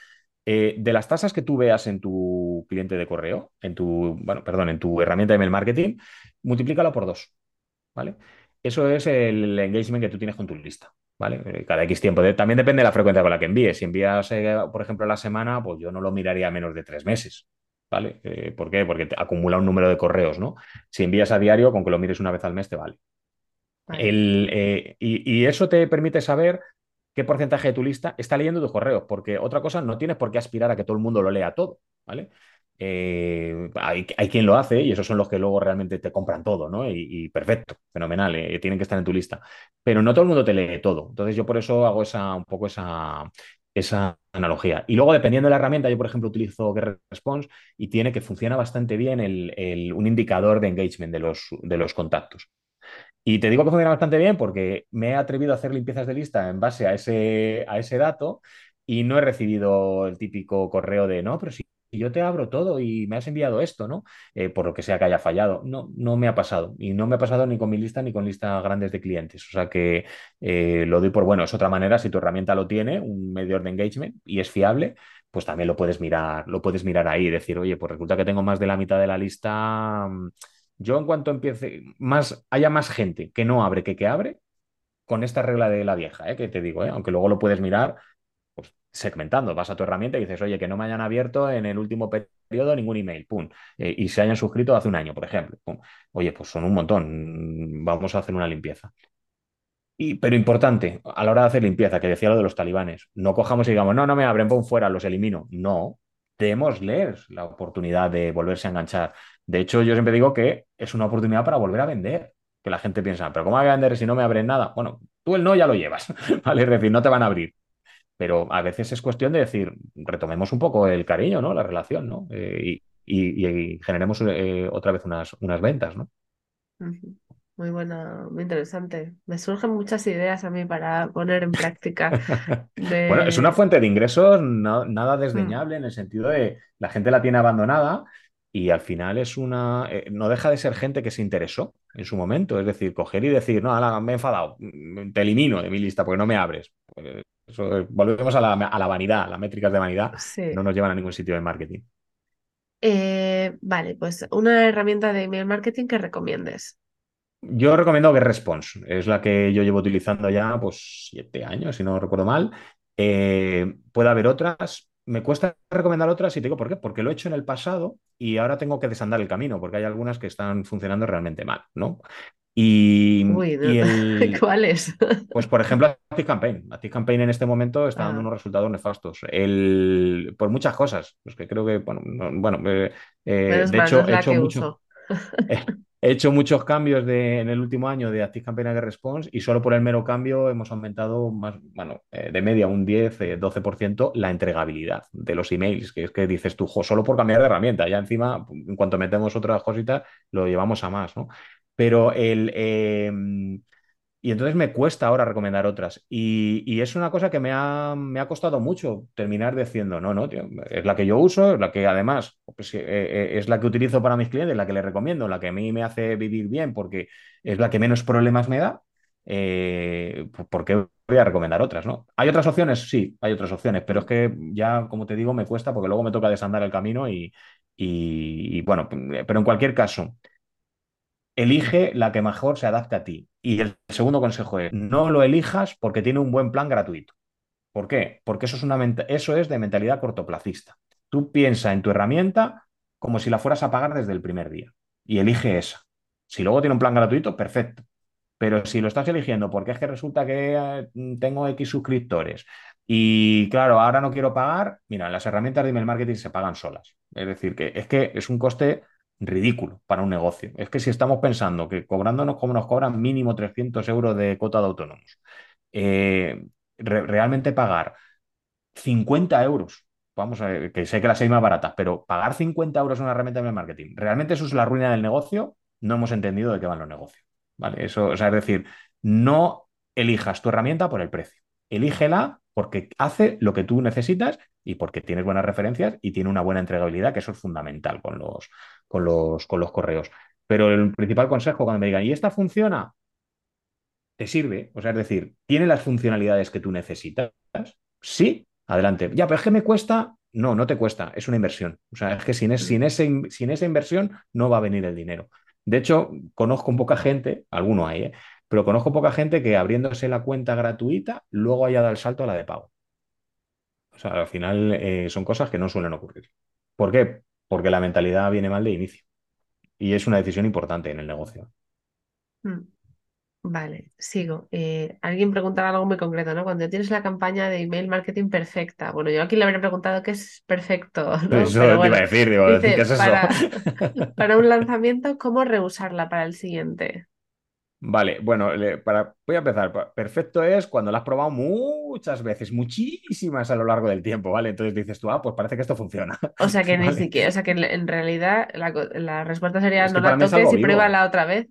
de las tasas que tú veas en tu cliente de correo, en tu, bueno, perdón, en tu herramienta de email marketing, multiplícalo por dos. ¿vale? Eso es el engagement que tú tienes con tu lista, ¿vale? Eh, Cada X tiempo. De- también depende de la frecuencia con la que envíes. Si envías, eh, por ejemplo, a la semana, pues yo no lo miraría a menos de tres meses, ¿vale? Eh, ¿por qué? Porque te acumula un número de correos, ¿no? Si envías a diario, con que lo mires una vez al mes te vale. Vale. El, eh, y, y eso te permite saber qué porcentaje de tu lista está leyendo tus correos, porque otra cosa, no tienes por qué aspirar a que todo el mundo lo lea todo, ¿vale? Eh, hay, hay quien lo hace y esos son los que luego realmente te compran todo, ¿no? Y, perfecto, fenomenal, eh, tienen que estar en tu lista. Pero no todo el mundo te lee todo. Entonces yo por eso hago esa, un poco esa, esa analogía. Y luego, dependiendo de la herramienta, yo por ejemplo utilizo GetResponse y tiene que funciona bastante bien el, el- un indicador de engagement de los, de los contactos. Y te digo que funciona bastante bien porque me he atrevido a hacer limpiezas de lista en base a ese, a ese dato y no he recibido el típico correo de, no, pero si yo te abro todo y me has enviado esto, ¿no? Eh, por lo que sea que haya fallado. No, no me ha pasado. Y no me ha pasado ni con mi lista ni con listas grandes de clientes. O sea que eh, lo doy por bueno. Es otra manera, si tu herramienta lo tiene, un medidor de engagement y es fiable, pues también lo puedes mirar, lo puedes mirar ahí y decir, oye, pues resulta que tengo más de la mitad de la lista. mm, yo en cuanto empiece, más, haya más gente que no abre que que abre, con esta regla de la vieja, ¿eh? que te digo, aunque luego lo puedes mirar segmentando, vas a tu herramienta y dices, oye, que no me hayan abierto en el último periodo ningún email, pum, eh, y se hayan suscrito hace un año, por ejemplo, pum. Oye, pues son un montón, vamos a hacer una limpieza. Y, pero importante, a la hora de hacer limpieza, que decía lo de los talibanes, no cojamos y digamos, no, no me abren, pon fuera, los elimino. No, démosles la oportunidad de volverse a enganchar. De hecho, yo siempre digo que es una oportunidad para volver a vender. Que la gente piensa, pero ¿cómo voy a vender si no me abren nada? Bueno, tú el no ya lo llevas, ¿vale? Es decir, no te van a abrir. Pero a veces es cuestión de decir, retomemos un poco el cariño, ¿no? La relación, ¿no? Eh, y, y- y generemos eh, otra vez unas, unas ventas, ¿no? Muy buena, muy interesante. Me surgen muchas ideas a mí para poner en práctica Bueno, es una fuente de ingresos no- nada Mm, desdeñable en el sentido de la gente la tiene abandonada y al final es una, eh, no deja de ser gente que se interesó en su momento, es decir, coger y decir, no, ala, me he enfadado, mm, te elimino de mi lista porque no me abres. Pues eso, eh, volvemos a la, a la vanidad, las métricas de vanidad no nos llevan a ningún sitio de marketing. Eh, vale, pues una herramienta de email marketing que recomiendes. Yo recomiendo GetResponse, es la que yo llevo utilizando ya pues siete años, si no recuerdo mal. Eh, puede haber otras. Me cuesta recomendar otras y te digo por qué, porque lo he hecho en el pasado y ahora tengo que desandar el camino, porque hay algunas que están funcionando realmente mal, ¿no? Y, Uy, no. y el, ¿Cuál es? pues por ejemplo, ActiveCampaign. ActiveCampaign en este momento está dando Ah, unos resultados nefastos. El, por muchas cosas, pues que creo que, bueno, no- bueno eh, eh, de hecho he hecho mucho. He hecho muchos cambios de, en el último año de Active Campaign a Response y solo por el mero cambio hemos aumentado más, bueno, eh, de media un 10, eh, 12% la entregabilidad de los emails, que es que dices tú, "Jo, solo por cambiar de herramienta, ya encima, en cuanto metemos otras cositas, lo llevamos a más, ¿no? Pero el, eh, y entonces me cuesta ahora recomendar otras. Y, es una cosa que me ha, me ha costado mucho terminar diciendo, no, no, tío, es la que yo uso, es la que además pues, eh, eh, es la que utilizo para mis clientes, la que les recomiendo, la que a mí me hace vivir bien porque es la que menos problemas me da. Eh, ¿por qué voy a recomendar otras, no? ¿Hay otras opciones? Sí, hay otras opciones, pero es que ya, como te digo, me cuesta porque luego me toca desandar el camino y, y bueno, pero en cualquier caso elige la que mejor se adapte a ti. Y el segundo consejo es, no lo elijas porque tiene un buen plan gratuito. ¿Por qué? Porque eso es, una eso es de mentalidad cortoplacista. Tú piensa en tu herramienta como si la fueras a pagar desde el primer día y elige esa. Si luego tiene un plan gratuito, perfecto. Pero si lo estás eligiendo porque es que resulta que eh, tengo X suscriptores y claro, ahora no quiero pagar, mira, las herramientas de email marketing se pagan solas. Es decir, que es que es un coste ridículo para un negocio. Es que si estamos pensando que cobrándonos como nos cobran mínimo 300 euros de cuota de autónomos, eh, re realmente pagar 50 euros, vamos a ver, que sé que las hay más baratas, pero pagar 50 euros en una herramienta de marketing, ¿realmente eso es la ruina del negocio? No hemos entendido de qué van los negocios. ¿vale? Eso, o sea, es decir, no elijas tu herramienta por el precio. Elígela porque hace lo que tú necesitas y porque tienes buenas referencias y tiene una buena entregabilidad, que eso es fundamental con los, con los, con los correos. Pero el principal consejo cuando me digan, ¿y esta funciona? ¿Te sirve? O sea, es decir, ¿tiene las funcionalidades que tú necesitas? Sí, adelante. Ya, pero es que me cuesta. No, no te cuesta, es una inversión. O sea, es que sin, es, sin, ese, sin esa inversión no va a venir el dinero. De hecho, conozco poca gente, alguno hay, ¿eh? pero conozco poca gente que abriéndose la cuenta gratuita, luego haya dado el salto a la de pago. O sea, al final eh, son cosas que no suelen ocurrir. ¿Por qué? Porque la mentalidad viene mal de inicio. Y es una decisión importante en el negocio. Mm. Vale, sigo. Eh, alguien preguntaba algo muy concreto, ¿no? Cuando tienes la campaña de email marketing perfecta. Bueno, yo aquí le habría preguntado qué es perfecto, ¿no? Eso Pero te iba a decir, digo, dice, ¿qué es eso? para, para un lanzamiento, ¿cómo reusarla para el siguiente? Vale, bueno, para, voy a empezar. Perfecto es cuando la has probado muchas veces, muchísimas a lo largo del tiempo, ¿vale? Entonces dices tú, ah, pues parece que esto funciona, O sea que ni siquiera, o sea que en realidad la, respuesta sería Es no la toques y vivo. pruébala otra vez.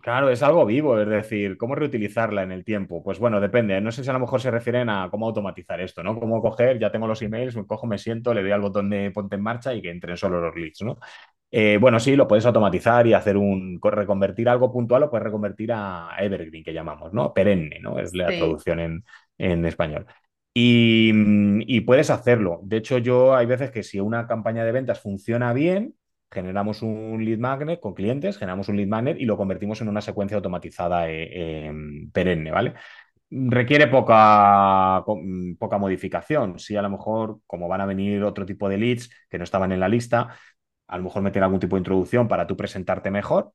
Claro, es algo vivo, es decir, ¿cómo reutilizarla en el tiempo? Pues bueno, depende. No sé si a lo mejor se refieren a cómo automatizar esto, ¿no? Cómo coger, ya tengo los emails, me cojo, me siento, le doy al botón de ponte en marcha y que entren solo los leads, ¿no? Eh, bueno, sí, lo puedes automatizar y hacer un, reconvertir algo puntual, lo puedes reconvertir a evergreen, que llamamos, ¿no? Perenne, ¿no? Es la Sí. traducción en, en español. Y, y puedes hacerlo. De hecho, yo hay veces que si una campaña de ventas funciona bien, generamos un lead magnet con clientes, generamos un lead magnet y lo convertimos en una secuencia automatizada eh, eh, perenne, ¿vale? Requiere poca, poca modificación. Si a lo mejor, como van a venir otro tipo de leads que no estaban en la lista, a lo mejor meter algún tipo de introducción para tú presentarte mejor,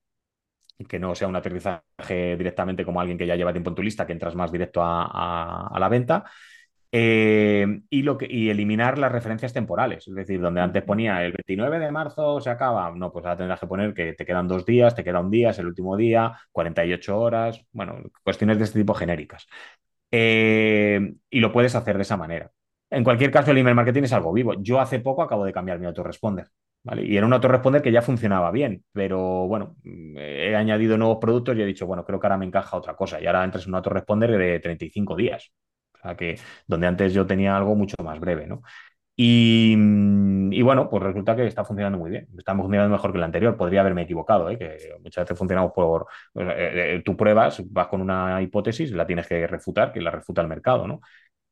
que no sea un aterrizaje directamente como alguien que ya lleva tiempo en tu lista, que entras más directo a, a, a la venta. Eh, y, lo que, y eliminar las referencias temporales, es decir, donde antes ponía el 29 de marzo se acaba, no, pues ahora tendrás que poner que te quedan dos días, te queda un día, es el último día, 48 horas, bueno, cuestiones de este tipo genéricas. Eh, y lo puedes hacer de esa manera. En cualquier caso, el email marketing es algo vivo. Yo hace poco acabo de cambiar mi autoresponder. Y era un autoresponder que ya funcionaba bien, pero bueno, he añadido nuevos productos y he dicho, bueno, creo que ahora me encaja otra cosa. Y ahora entras en un autoresponder de 35 días. O sea que donde antes yo tenía algo mucho más breve, ¿no? Y, y, bueno, pues resulta que está funcionando muy bien. Está funcionando mejor que el anterior. Podría haberme equivocado, ¿eh? que muchas veces funcionamos por. Eh, eh, tú pruebas, vas con una hipótesis, la tienes que refutar, que la refuta el mercado, ¿no?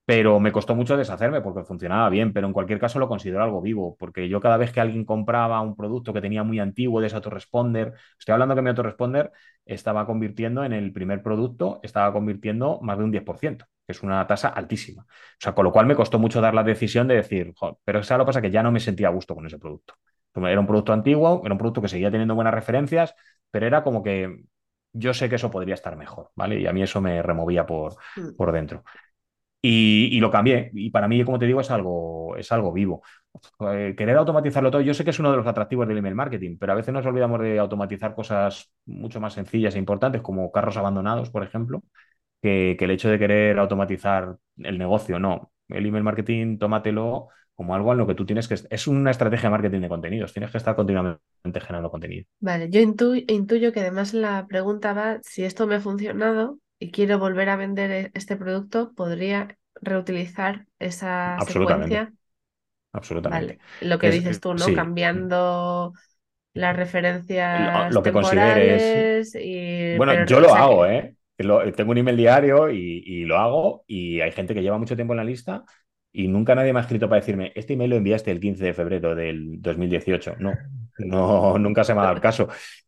Pero me costó mucho deshacerme porque funcionaba bien, pero en cualquier caso lo considero algo vivo, porque yo cada vez que alguien compraba un producto que tenía muy antiguo de ese autoresponder, estoy hablando que mi autoresponder estaba convirtiendo en el primer producto, estaba convirtiendo más de un 10%, que es una tasa altísima. O sea, con lo cual me costó mucho dar la decisión de decir, pero ¿sabes lo pasa? Que ya no me sentía a gusto con ese producto. Era un producto antiguo, era un producto que seguía teniendo buenas referencias, pero era como que yo sé que eso podría estar mejor, ¿vale? Y a mí eso me removía por, Mm. por dentro. Y, lo cambié. Y para mí, como te digo, es algo, es algo vivo. Eh, querer automatizarlo todo, yo sé que es uno de los atractivos del email marketing, pero a veces nos olvidamos de automatizar cosas mucho más sencillas e importantes, como carros abandonados, por ejemplo, que, el hecho de querer automatizar el negocio. No, el email marketing, tómatelo como algo en lo que tú tienes que... Es una estrategia de marketing de contenidos, tienes que estar continuamente generando contenido. Vale, yo intu intuyo que además la pregunta va, si esto me ha funcionado y quiero volver a vender e-, este producto, ¿podría reutilizar esa Absolutamente. secuencia? Absolutamente. Vale, lo que Es- dices tú, ¿no? sí. Cambiando las referencias lo que consideres. y... Bueno, pero, yo lo hago, que- ¿eh? Lo- tengo un email diario y, y lo hago y hay gente que lleva mucho tiempo en la lista y nunca nadie me ha escrito para decirme, este email lo enviaste el 15 de febrero del 2018. No, no, nunca se me ha dado el caso.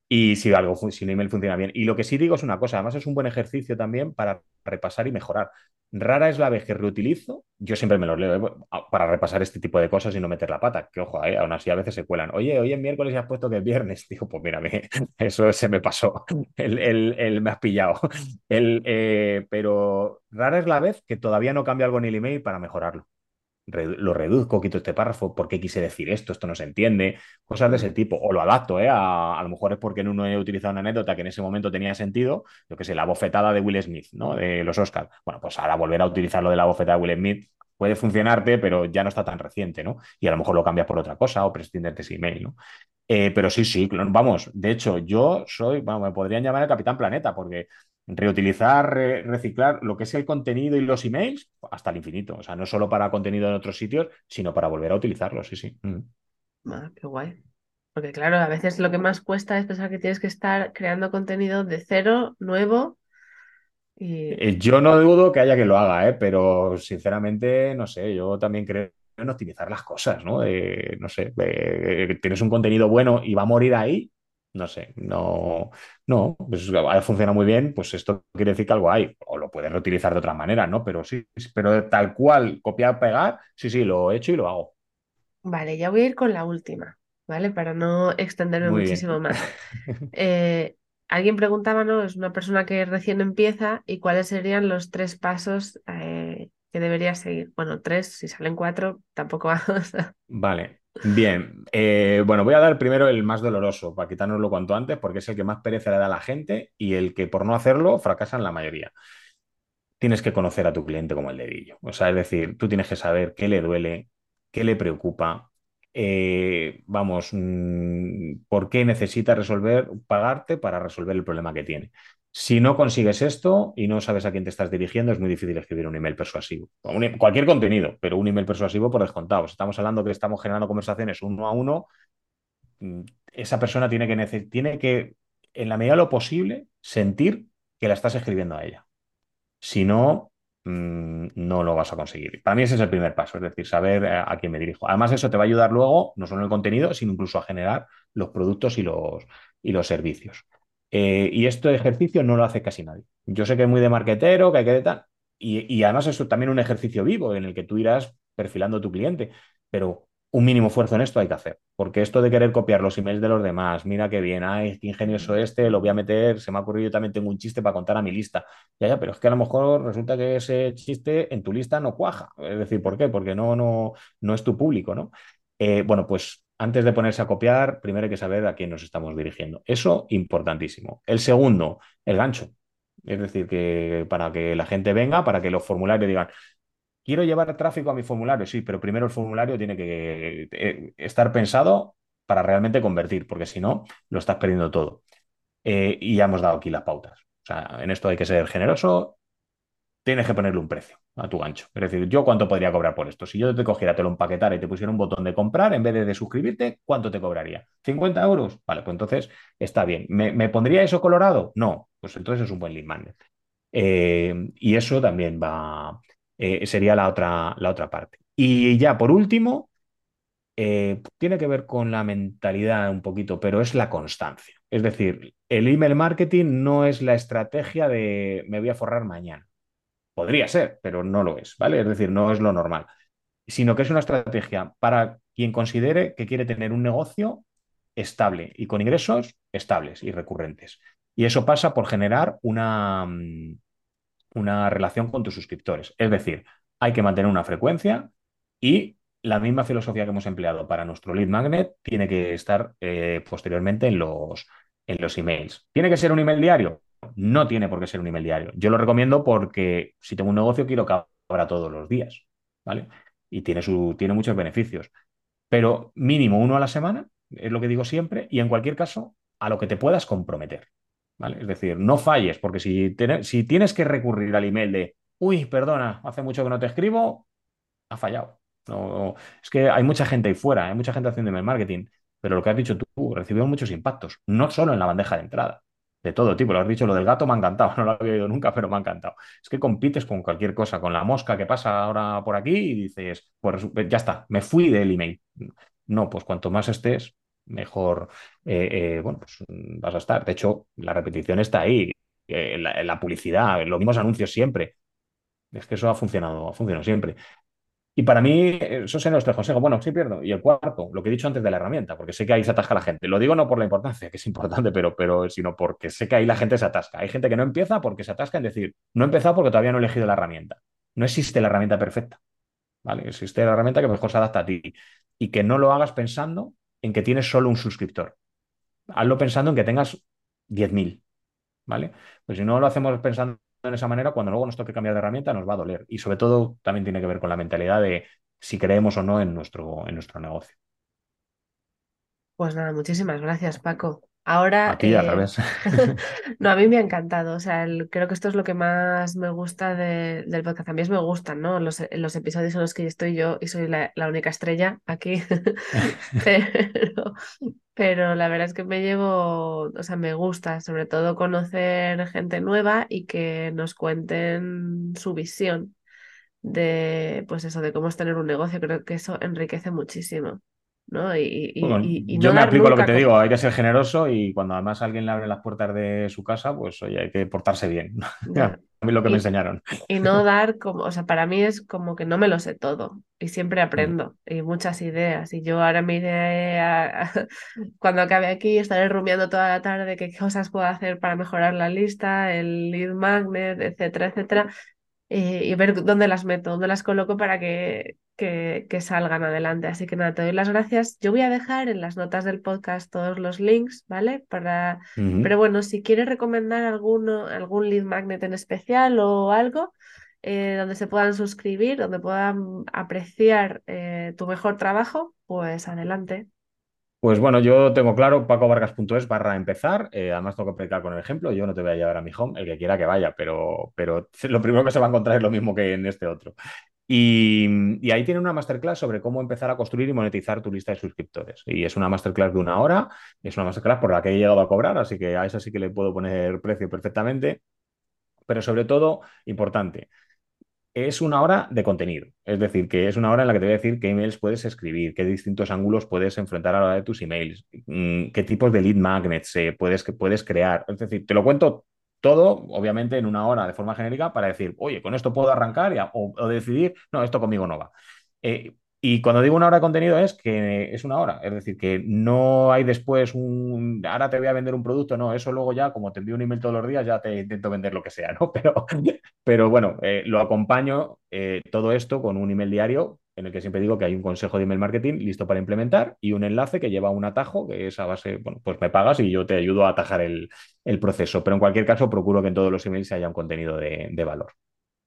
Y si algo, si un email funciona bien. Y lo que sí digo es una cosa, además es un buen ejercicio también para repasar y mejorar. Rara es la vez que reutilizo, yo siempre me los leo ¿eh? para repasar este tipo de cosas y no meter la pata, que ojo, ¿eh? aún así a veces se cuelan. Oye, hoy es miércoles y has puesto que es viernes. Digo, pues mira, eso se me pasó, el, el, me has pillado. El, eh, pero rara es la vez que todavía no cambio algo en el email para mejorarlo lo reduzco, quito este párrafo, ¿por qué quise decir esto? Esto no se entiende, cosas de ese tipo. O lo adapto, ¿eh? A, lo mejor es porque en uno he utilizado una anécdota que en ese momento tenía sentido, yo que sé, la bofetada de Will Smith, ¿no? De los Oscars. Bueno, pues ahora volver a utilizar lo de la bofetada de Will Smith puede funcionarte, pero ya no está tan reciente, ¿no? Y a lo mejor lo cambias por otra cosa o prescindes de ese email, ¿no? Eh, pero sí, sí, vamos, de hecho, yo soy, bueno, me podrían llamar el Capitán Planeta, porque reutilizar, reciclar lo que es el contenido y los emails hasta el infinito. O sea, no solo para contenido en otros sitios, sino para volver a utilizarlos, sí, sí. Mm. Ah, qué guay. Porque claro, a veces lo que más cuesta es pensar que tienes que estar creando contenido de cero, nuevo. Y... Eh, yo no dudo que haya que lo haga, ¿eh? pero sinceramente, no sé, yo también creo en optimizar las cosas, ¿no? no sé, tienes un contenido bueno y va a morir ahí, no sé, no, no, pues funciona muy bien, pues esto quiere decir que algo hay, o lo puedes reutilizar de otra manera, ¿no? Pero sí, pero tal cual, copiar, pegar, sí, sí, lo he hecho y lo hago. Vale, ya voy a ir con la última, ¿vale? Para no extenderme muchísimo más. Eh, alguien preguntaba, ¿no? Es una persona que recién empieza y cuáles serían los tres pasos eh, que debería seguir. Bueno, tres, si salen cuatro, tampoco vamos Vale, bien. Eh, bueno, voy a dar primero el más doloroso, para quitárnoslo cuanto antes, porque es el que más pereza le da a la gente y el que por no hacerlo fracasan la mayoría. Tienes que conocer a tu cliente como el dedillo. O sea, es decir, tú tienes que saber qué le duele, qué le preocupa, eh, vamos, mm, por qué necesita resolver, pagarte para resolver el problema que tiene. Si no consigues esto y no sabes a quién te estás dirigiendo, es muy difícil escribir un email persuasivo. E, cualquier contenido, pero un email persuasivo por descontado. Si estamos hablando que estamos generando conversaciones uno a uno, mm, esa persona tiene que, que, en la medida de lo posible, sentir que la estás escribiendo a ella. Si no, mm, no lo vas a conseguir. Para mí ese es el primer paso, es decir, saber eh, a quién me dirijo. Además, eso te va a ayudar luego, no solo en el contenido, sino incluso a generar los productos y los servicios. Eh, y este ejercicio no lo hace casi nadie. Yo sé que es muy de marquetero, que hay que de tal. Y, y además es también un ejercicio vivo en el que tú irás perfilando a tu cliente. Pero un mínimo esfuerzo en esto hay que hacer. Porque esto de querer copiar los emails de los demás, mira qué bien, ay, qué ingenioso este, lo voy a meter, se me ha ocurrido, yo también tengo un chiste para contar a mi lista. Ya, ya, pero es que a lo mejor resulta que ese chiste en tu lista no cuaja. Es decir, ¿por qué? Porque no, no, no es tu público, ¿no? Eh, bueno, pues antes de ponerse a copiar, primero hay que saber a quién nos estamos dirigiendo. Eso, importantísimo. El segundo, el gancho. Es decir, que para que la gente venga, para que los formularios digan, quiero llevar tráfico a mi formulario, sí, pero primero el formulario tiene que eh, estar pensado para realmente convertir, porque si no, lo estás perdiendo todo. Eh, y ya hemos dado aquí las pautas. O sea, en esto hay que ser generoso, tienes que ponerle un precio a tu gancho. Es decir, ¿yo cuánto podría cobrar por esto? Si yo te cogiera, te lo empaquetara y te pusiera un botón de comprar en vez de, suscribirte, ¿cuánto te cobraría? ¿50 euros? Vale, pues entonces está bien. ¿Me, pondría eso colorado? No, pues entonces es un buen lead magnet. Eh, y eso también va, eh, sería la otra, la otra parte. Y ya por último, eh, tiene que ver con la mentalidad un poquito, pero es la constancia. Es decir, el email marketing no es la estrategia de me voy a forrar mañana. Podría ser, pero no lo es, ¿vale? Es decir, no es lo normal, sino que es una estrategia para quien considere que quiere tener un negocio estable y con ingresos estables y recurrentes. Y eso pasa por generar una, mm, una relación con tus suscriptores. Es decir, hay que mantener una frecuencia y la misma filosofía que hemos empleado para nuestro lead magnet tiene que estar eh, posteriormente en los, en los emails. ¿Tiene que ser un email diario? No tiene por qué ser un email diario. Yo lo recomiendo porque si tengo un negocio quiero que abra todos los días, ¿vale? Y tiene, su, tiene muchos beneficios. Pero mínimo uno a la semana, es lo que digo siempre, y en cualquier caso, a lo que te puedas comprometer, ¿vale? Es decir, no falles, porque si, si tienes que recurrir al email de, uy, perdona, hace mucho que no te escribo, ha fallado. No, es que hay mucha gente ahí fuera, hay mucha gente haciendo email marketing, pero lo que has dicho tú, recibió muchos impactos, no solo en la bandeja de entrada, de todo tipo. Lo has dicho, lo del gato me ha encantado, no lo había oído nunca, pero me ha encantado. Es que compites con cualquier cosa, con la mosca que pasa ahora por aquí y dices, pues ya está, me fui del email. No, pues cuanto más estés, mejor bueno, pues vas a estar. De hecho, la repetición está ahí, la, la publicidad, los mismos anuncios siempre. Es que eso ha funcionado, ha funcionado siempre. Y para mí, esos son los tres consejos. Bueno, sí pierdo. Y el cuarto, lo que he dicho antes de la herramienta, porque sé que ahí se atasca la gente. Lo digo no por la importancia, que es importante, pero, pero sino porque sé que ahí la gente se atasca. Hay gente que no empieza porque se atasca en decir, no he empezado porque todavía no he elegido la herramienta. No existe la herramienta perfecta. ¿vale? Existe la herramienta que mejor se adapta a ti. Y que no lo hagas pensando en que tienes solo un suscriptor. Hazlo pensando en que tengas 10.000. ¿Vale? Pues si no lo hacemos pensando en esa manera, cuando luego nos toque cambiar de herramienta nos va a doler. Y sobre todo también tiene que ver con la mentalidad de si creemos o no en nuestro, en nuestro negocio. Pues nada, muchísimas gracias, Paco. Ahora. A ti, al eh, revés. no, a mí me ha encantado. O sea, creo que esto es lo que más me gusta del podcast. A mí me gustan, ¿no? Los, los episodios en los que estoy yo y soy la, única estrella aquí. pero, pero la verdad es que me llevo, o sea, me gusta sobre todo conocer gente nueva y que nos cuenten su visión de, pues eso, de cómo es tener un negocio. Creo que eso enriquece muchísimo. ¿No? Y, yo me aplico lo que te digo, hay que ser generoso y cuando además alguien le abre las puertas de su casa, pues oye, hay que portarse bien. a mí lo que me enseñaron. Y no dar como, o sea, para mí es como que no me lo sé todo y siempre mm. aprendo y muchas ideas. Y yo ahora me iré a, cuando acabe aquí, estaré rumiando toda la tarde qué cosas puedo hacer para mejorar la lista, el lead magnet, etcétera, etcétera. Eh, y ver dónde las meto, dónde las coloco para que, que, salgan adelante. Así que nada, te doy las gracias. Yo voy a dejar en las notas del podcast todos los links, ¿vale? Para... Pero bueno, si quieres recomendar alguno, algún lead magnet en especial o algo, eh, donde se puedan suscribir, donde puedan apreciar eh, tu mejor trabajo, pues adelante. Pues bueno, yo tengo claro pacovargas.es barra empezar. Eh, además, tengo que predicar con el ejemplo. Yo no te voy a llevar a mi home, el que quiera que vaya, pero, pero lo primero que se va a encontrar es lo mismo que en este otro. Y, ahí tiene una masterclass sobre cómo empezar a construir y monetizar tu lista de suscriptores. Y es una masterclass de una hora, es una masterclass por la que he llegado a cobrar, así que a esa sí que le puedo poner precio perfectamente. Pero sobre todo, importante, es una hora de contenido. Es decir, que es una hora en la que te voy a decir qué emails puedes escribir, qué distintos ángulos puedes enfrentar a la hora de tus emails, mm, qué tipos de lead magnets eh, puedes, que puedes crear. Es decir, te lo cuento todo, obviamente, en una hora de forma genérica para decir, oye, con esto puedo arrancar o, decidir, no, esto conmigo no va. Eh, y cuando digo una hora de contenido es que es una hora, es decir, que no hay después un, ahora te voy a vender un producto, no, eso luego ya, como te envío un email todos los días, ya te intento vender lo que sea, ¿no? Pero, pero bueno, eh, lo acompaño eh, todo esto con un email diario en el que siempre digo que hay un consejo de email marketing listo para implementar y un enlace que lleva un atajo, que es a base, bueno, pues me pagas y yo te ayudo a atajar el, proceso. Pero en cualquier caso, procuro que en todos los emails haya un contenido de, valor.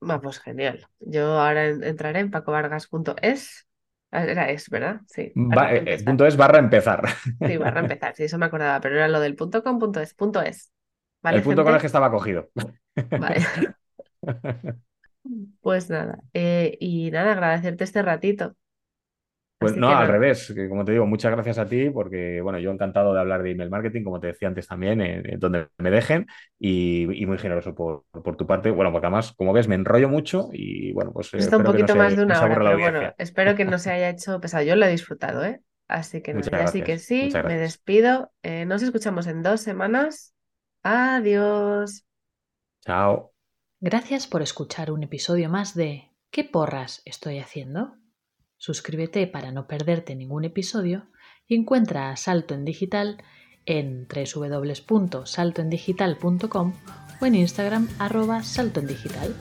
Va, pues genial. Yo ahora entraré en pacovargas.es era es, ¿verdad? Sí. Eh, punto es barra empezar. Sí, barra empezar, sí, eso me acordaba, pero era lo del punto com, punto es, punto es. el punto con el que estaba cogido. Vale. Pues nada, eh, y nada, agradecerte este ratito. Pues no, al revés, que como te digo, muchas gracias a ti porque, bueno, yo encantado de hablar de email marketing, como te decía antes también, en, donde me dejen y, muy generoso por, tu parte. Bueno, porque además, como ves, me enrollo mucho y, bueno, pues... Está un poquito más de una hora, pero bueno, espero que no se haya hecho pesado. Yo lo he disfrutado, ¿eh? Así que, así que sí, me despido. Eh, nos escuchamos en dos semanas. Adiós. Chao. Gracias por escuchar un episodio más de ¿Qué porras estoy haciendo? Suscríbete para no perderte ningún episodio y encuentra a Salto en Digital en www.saltoendigital.com o en Instagram arroba saltoendigital.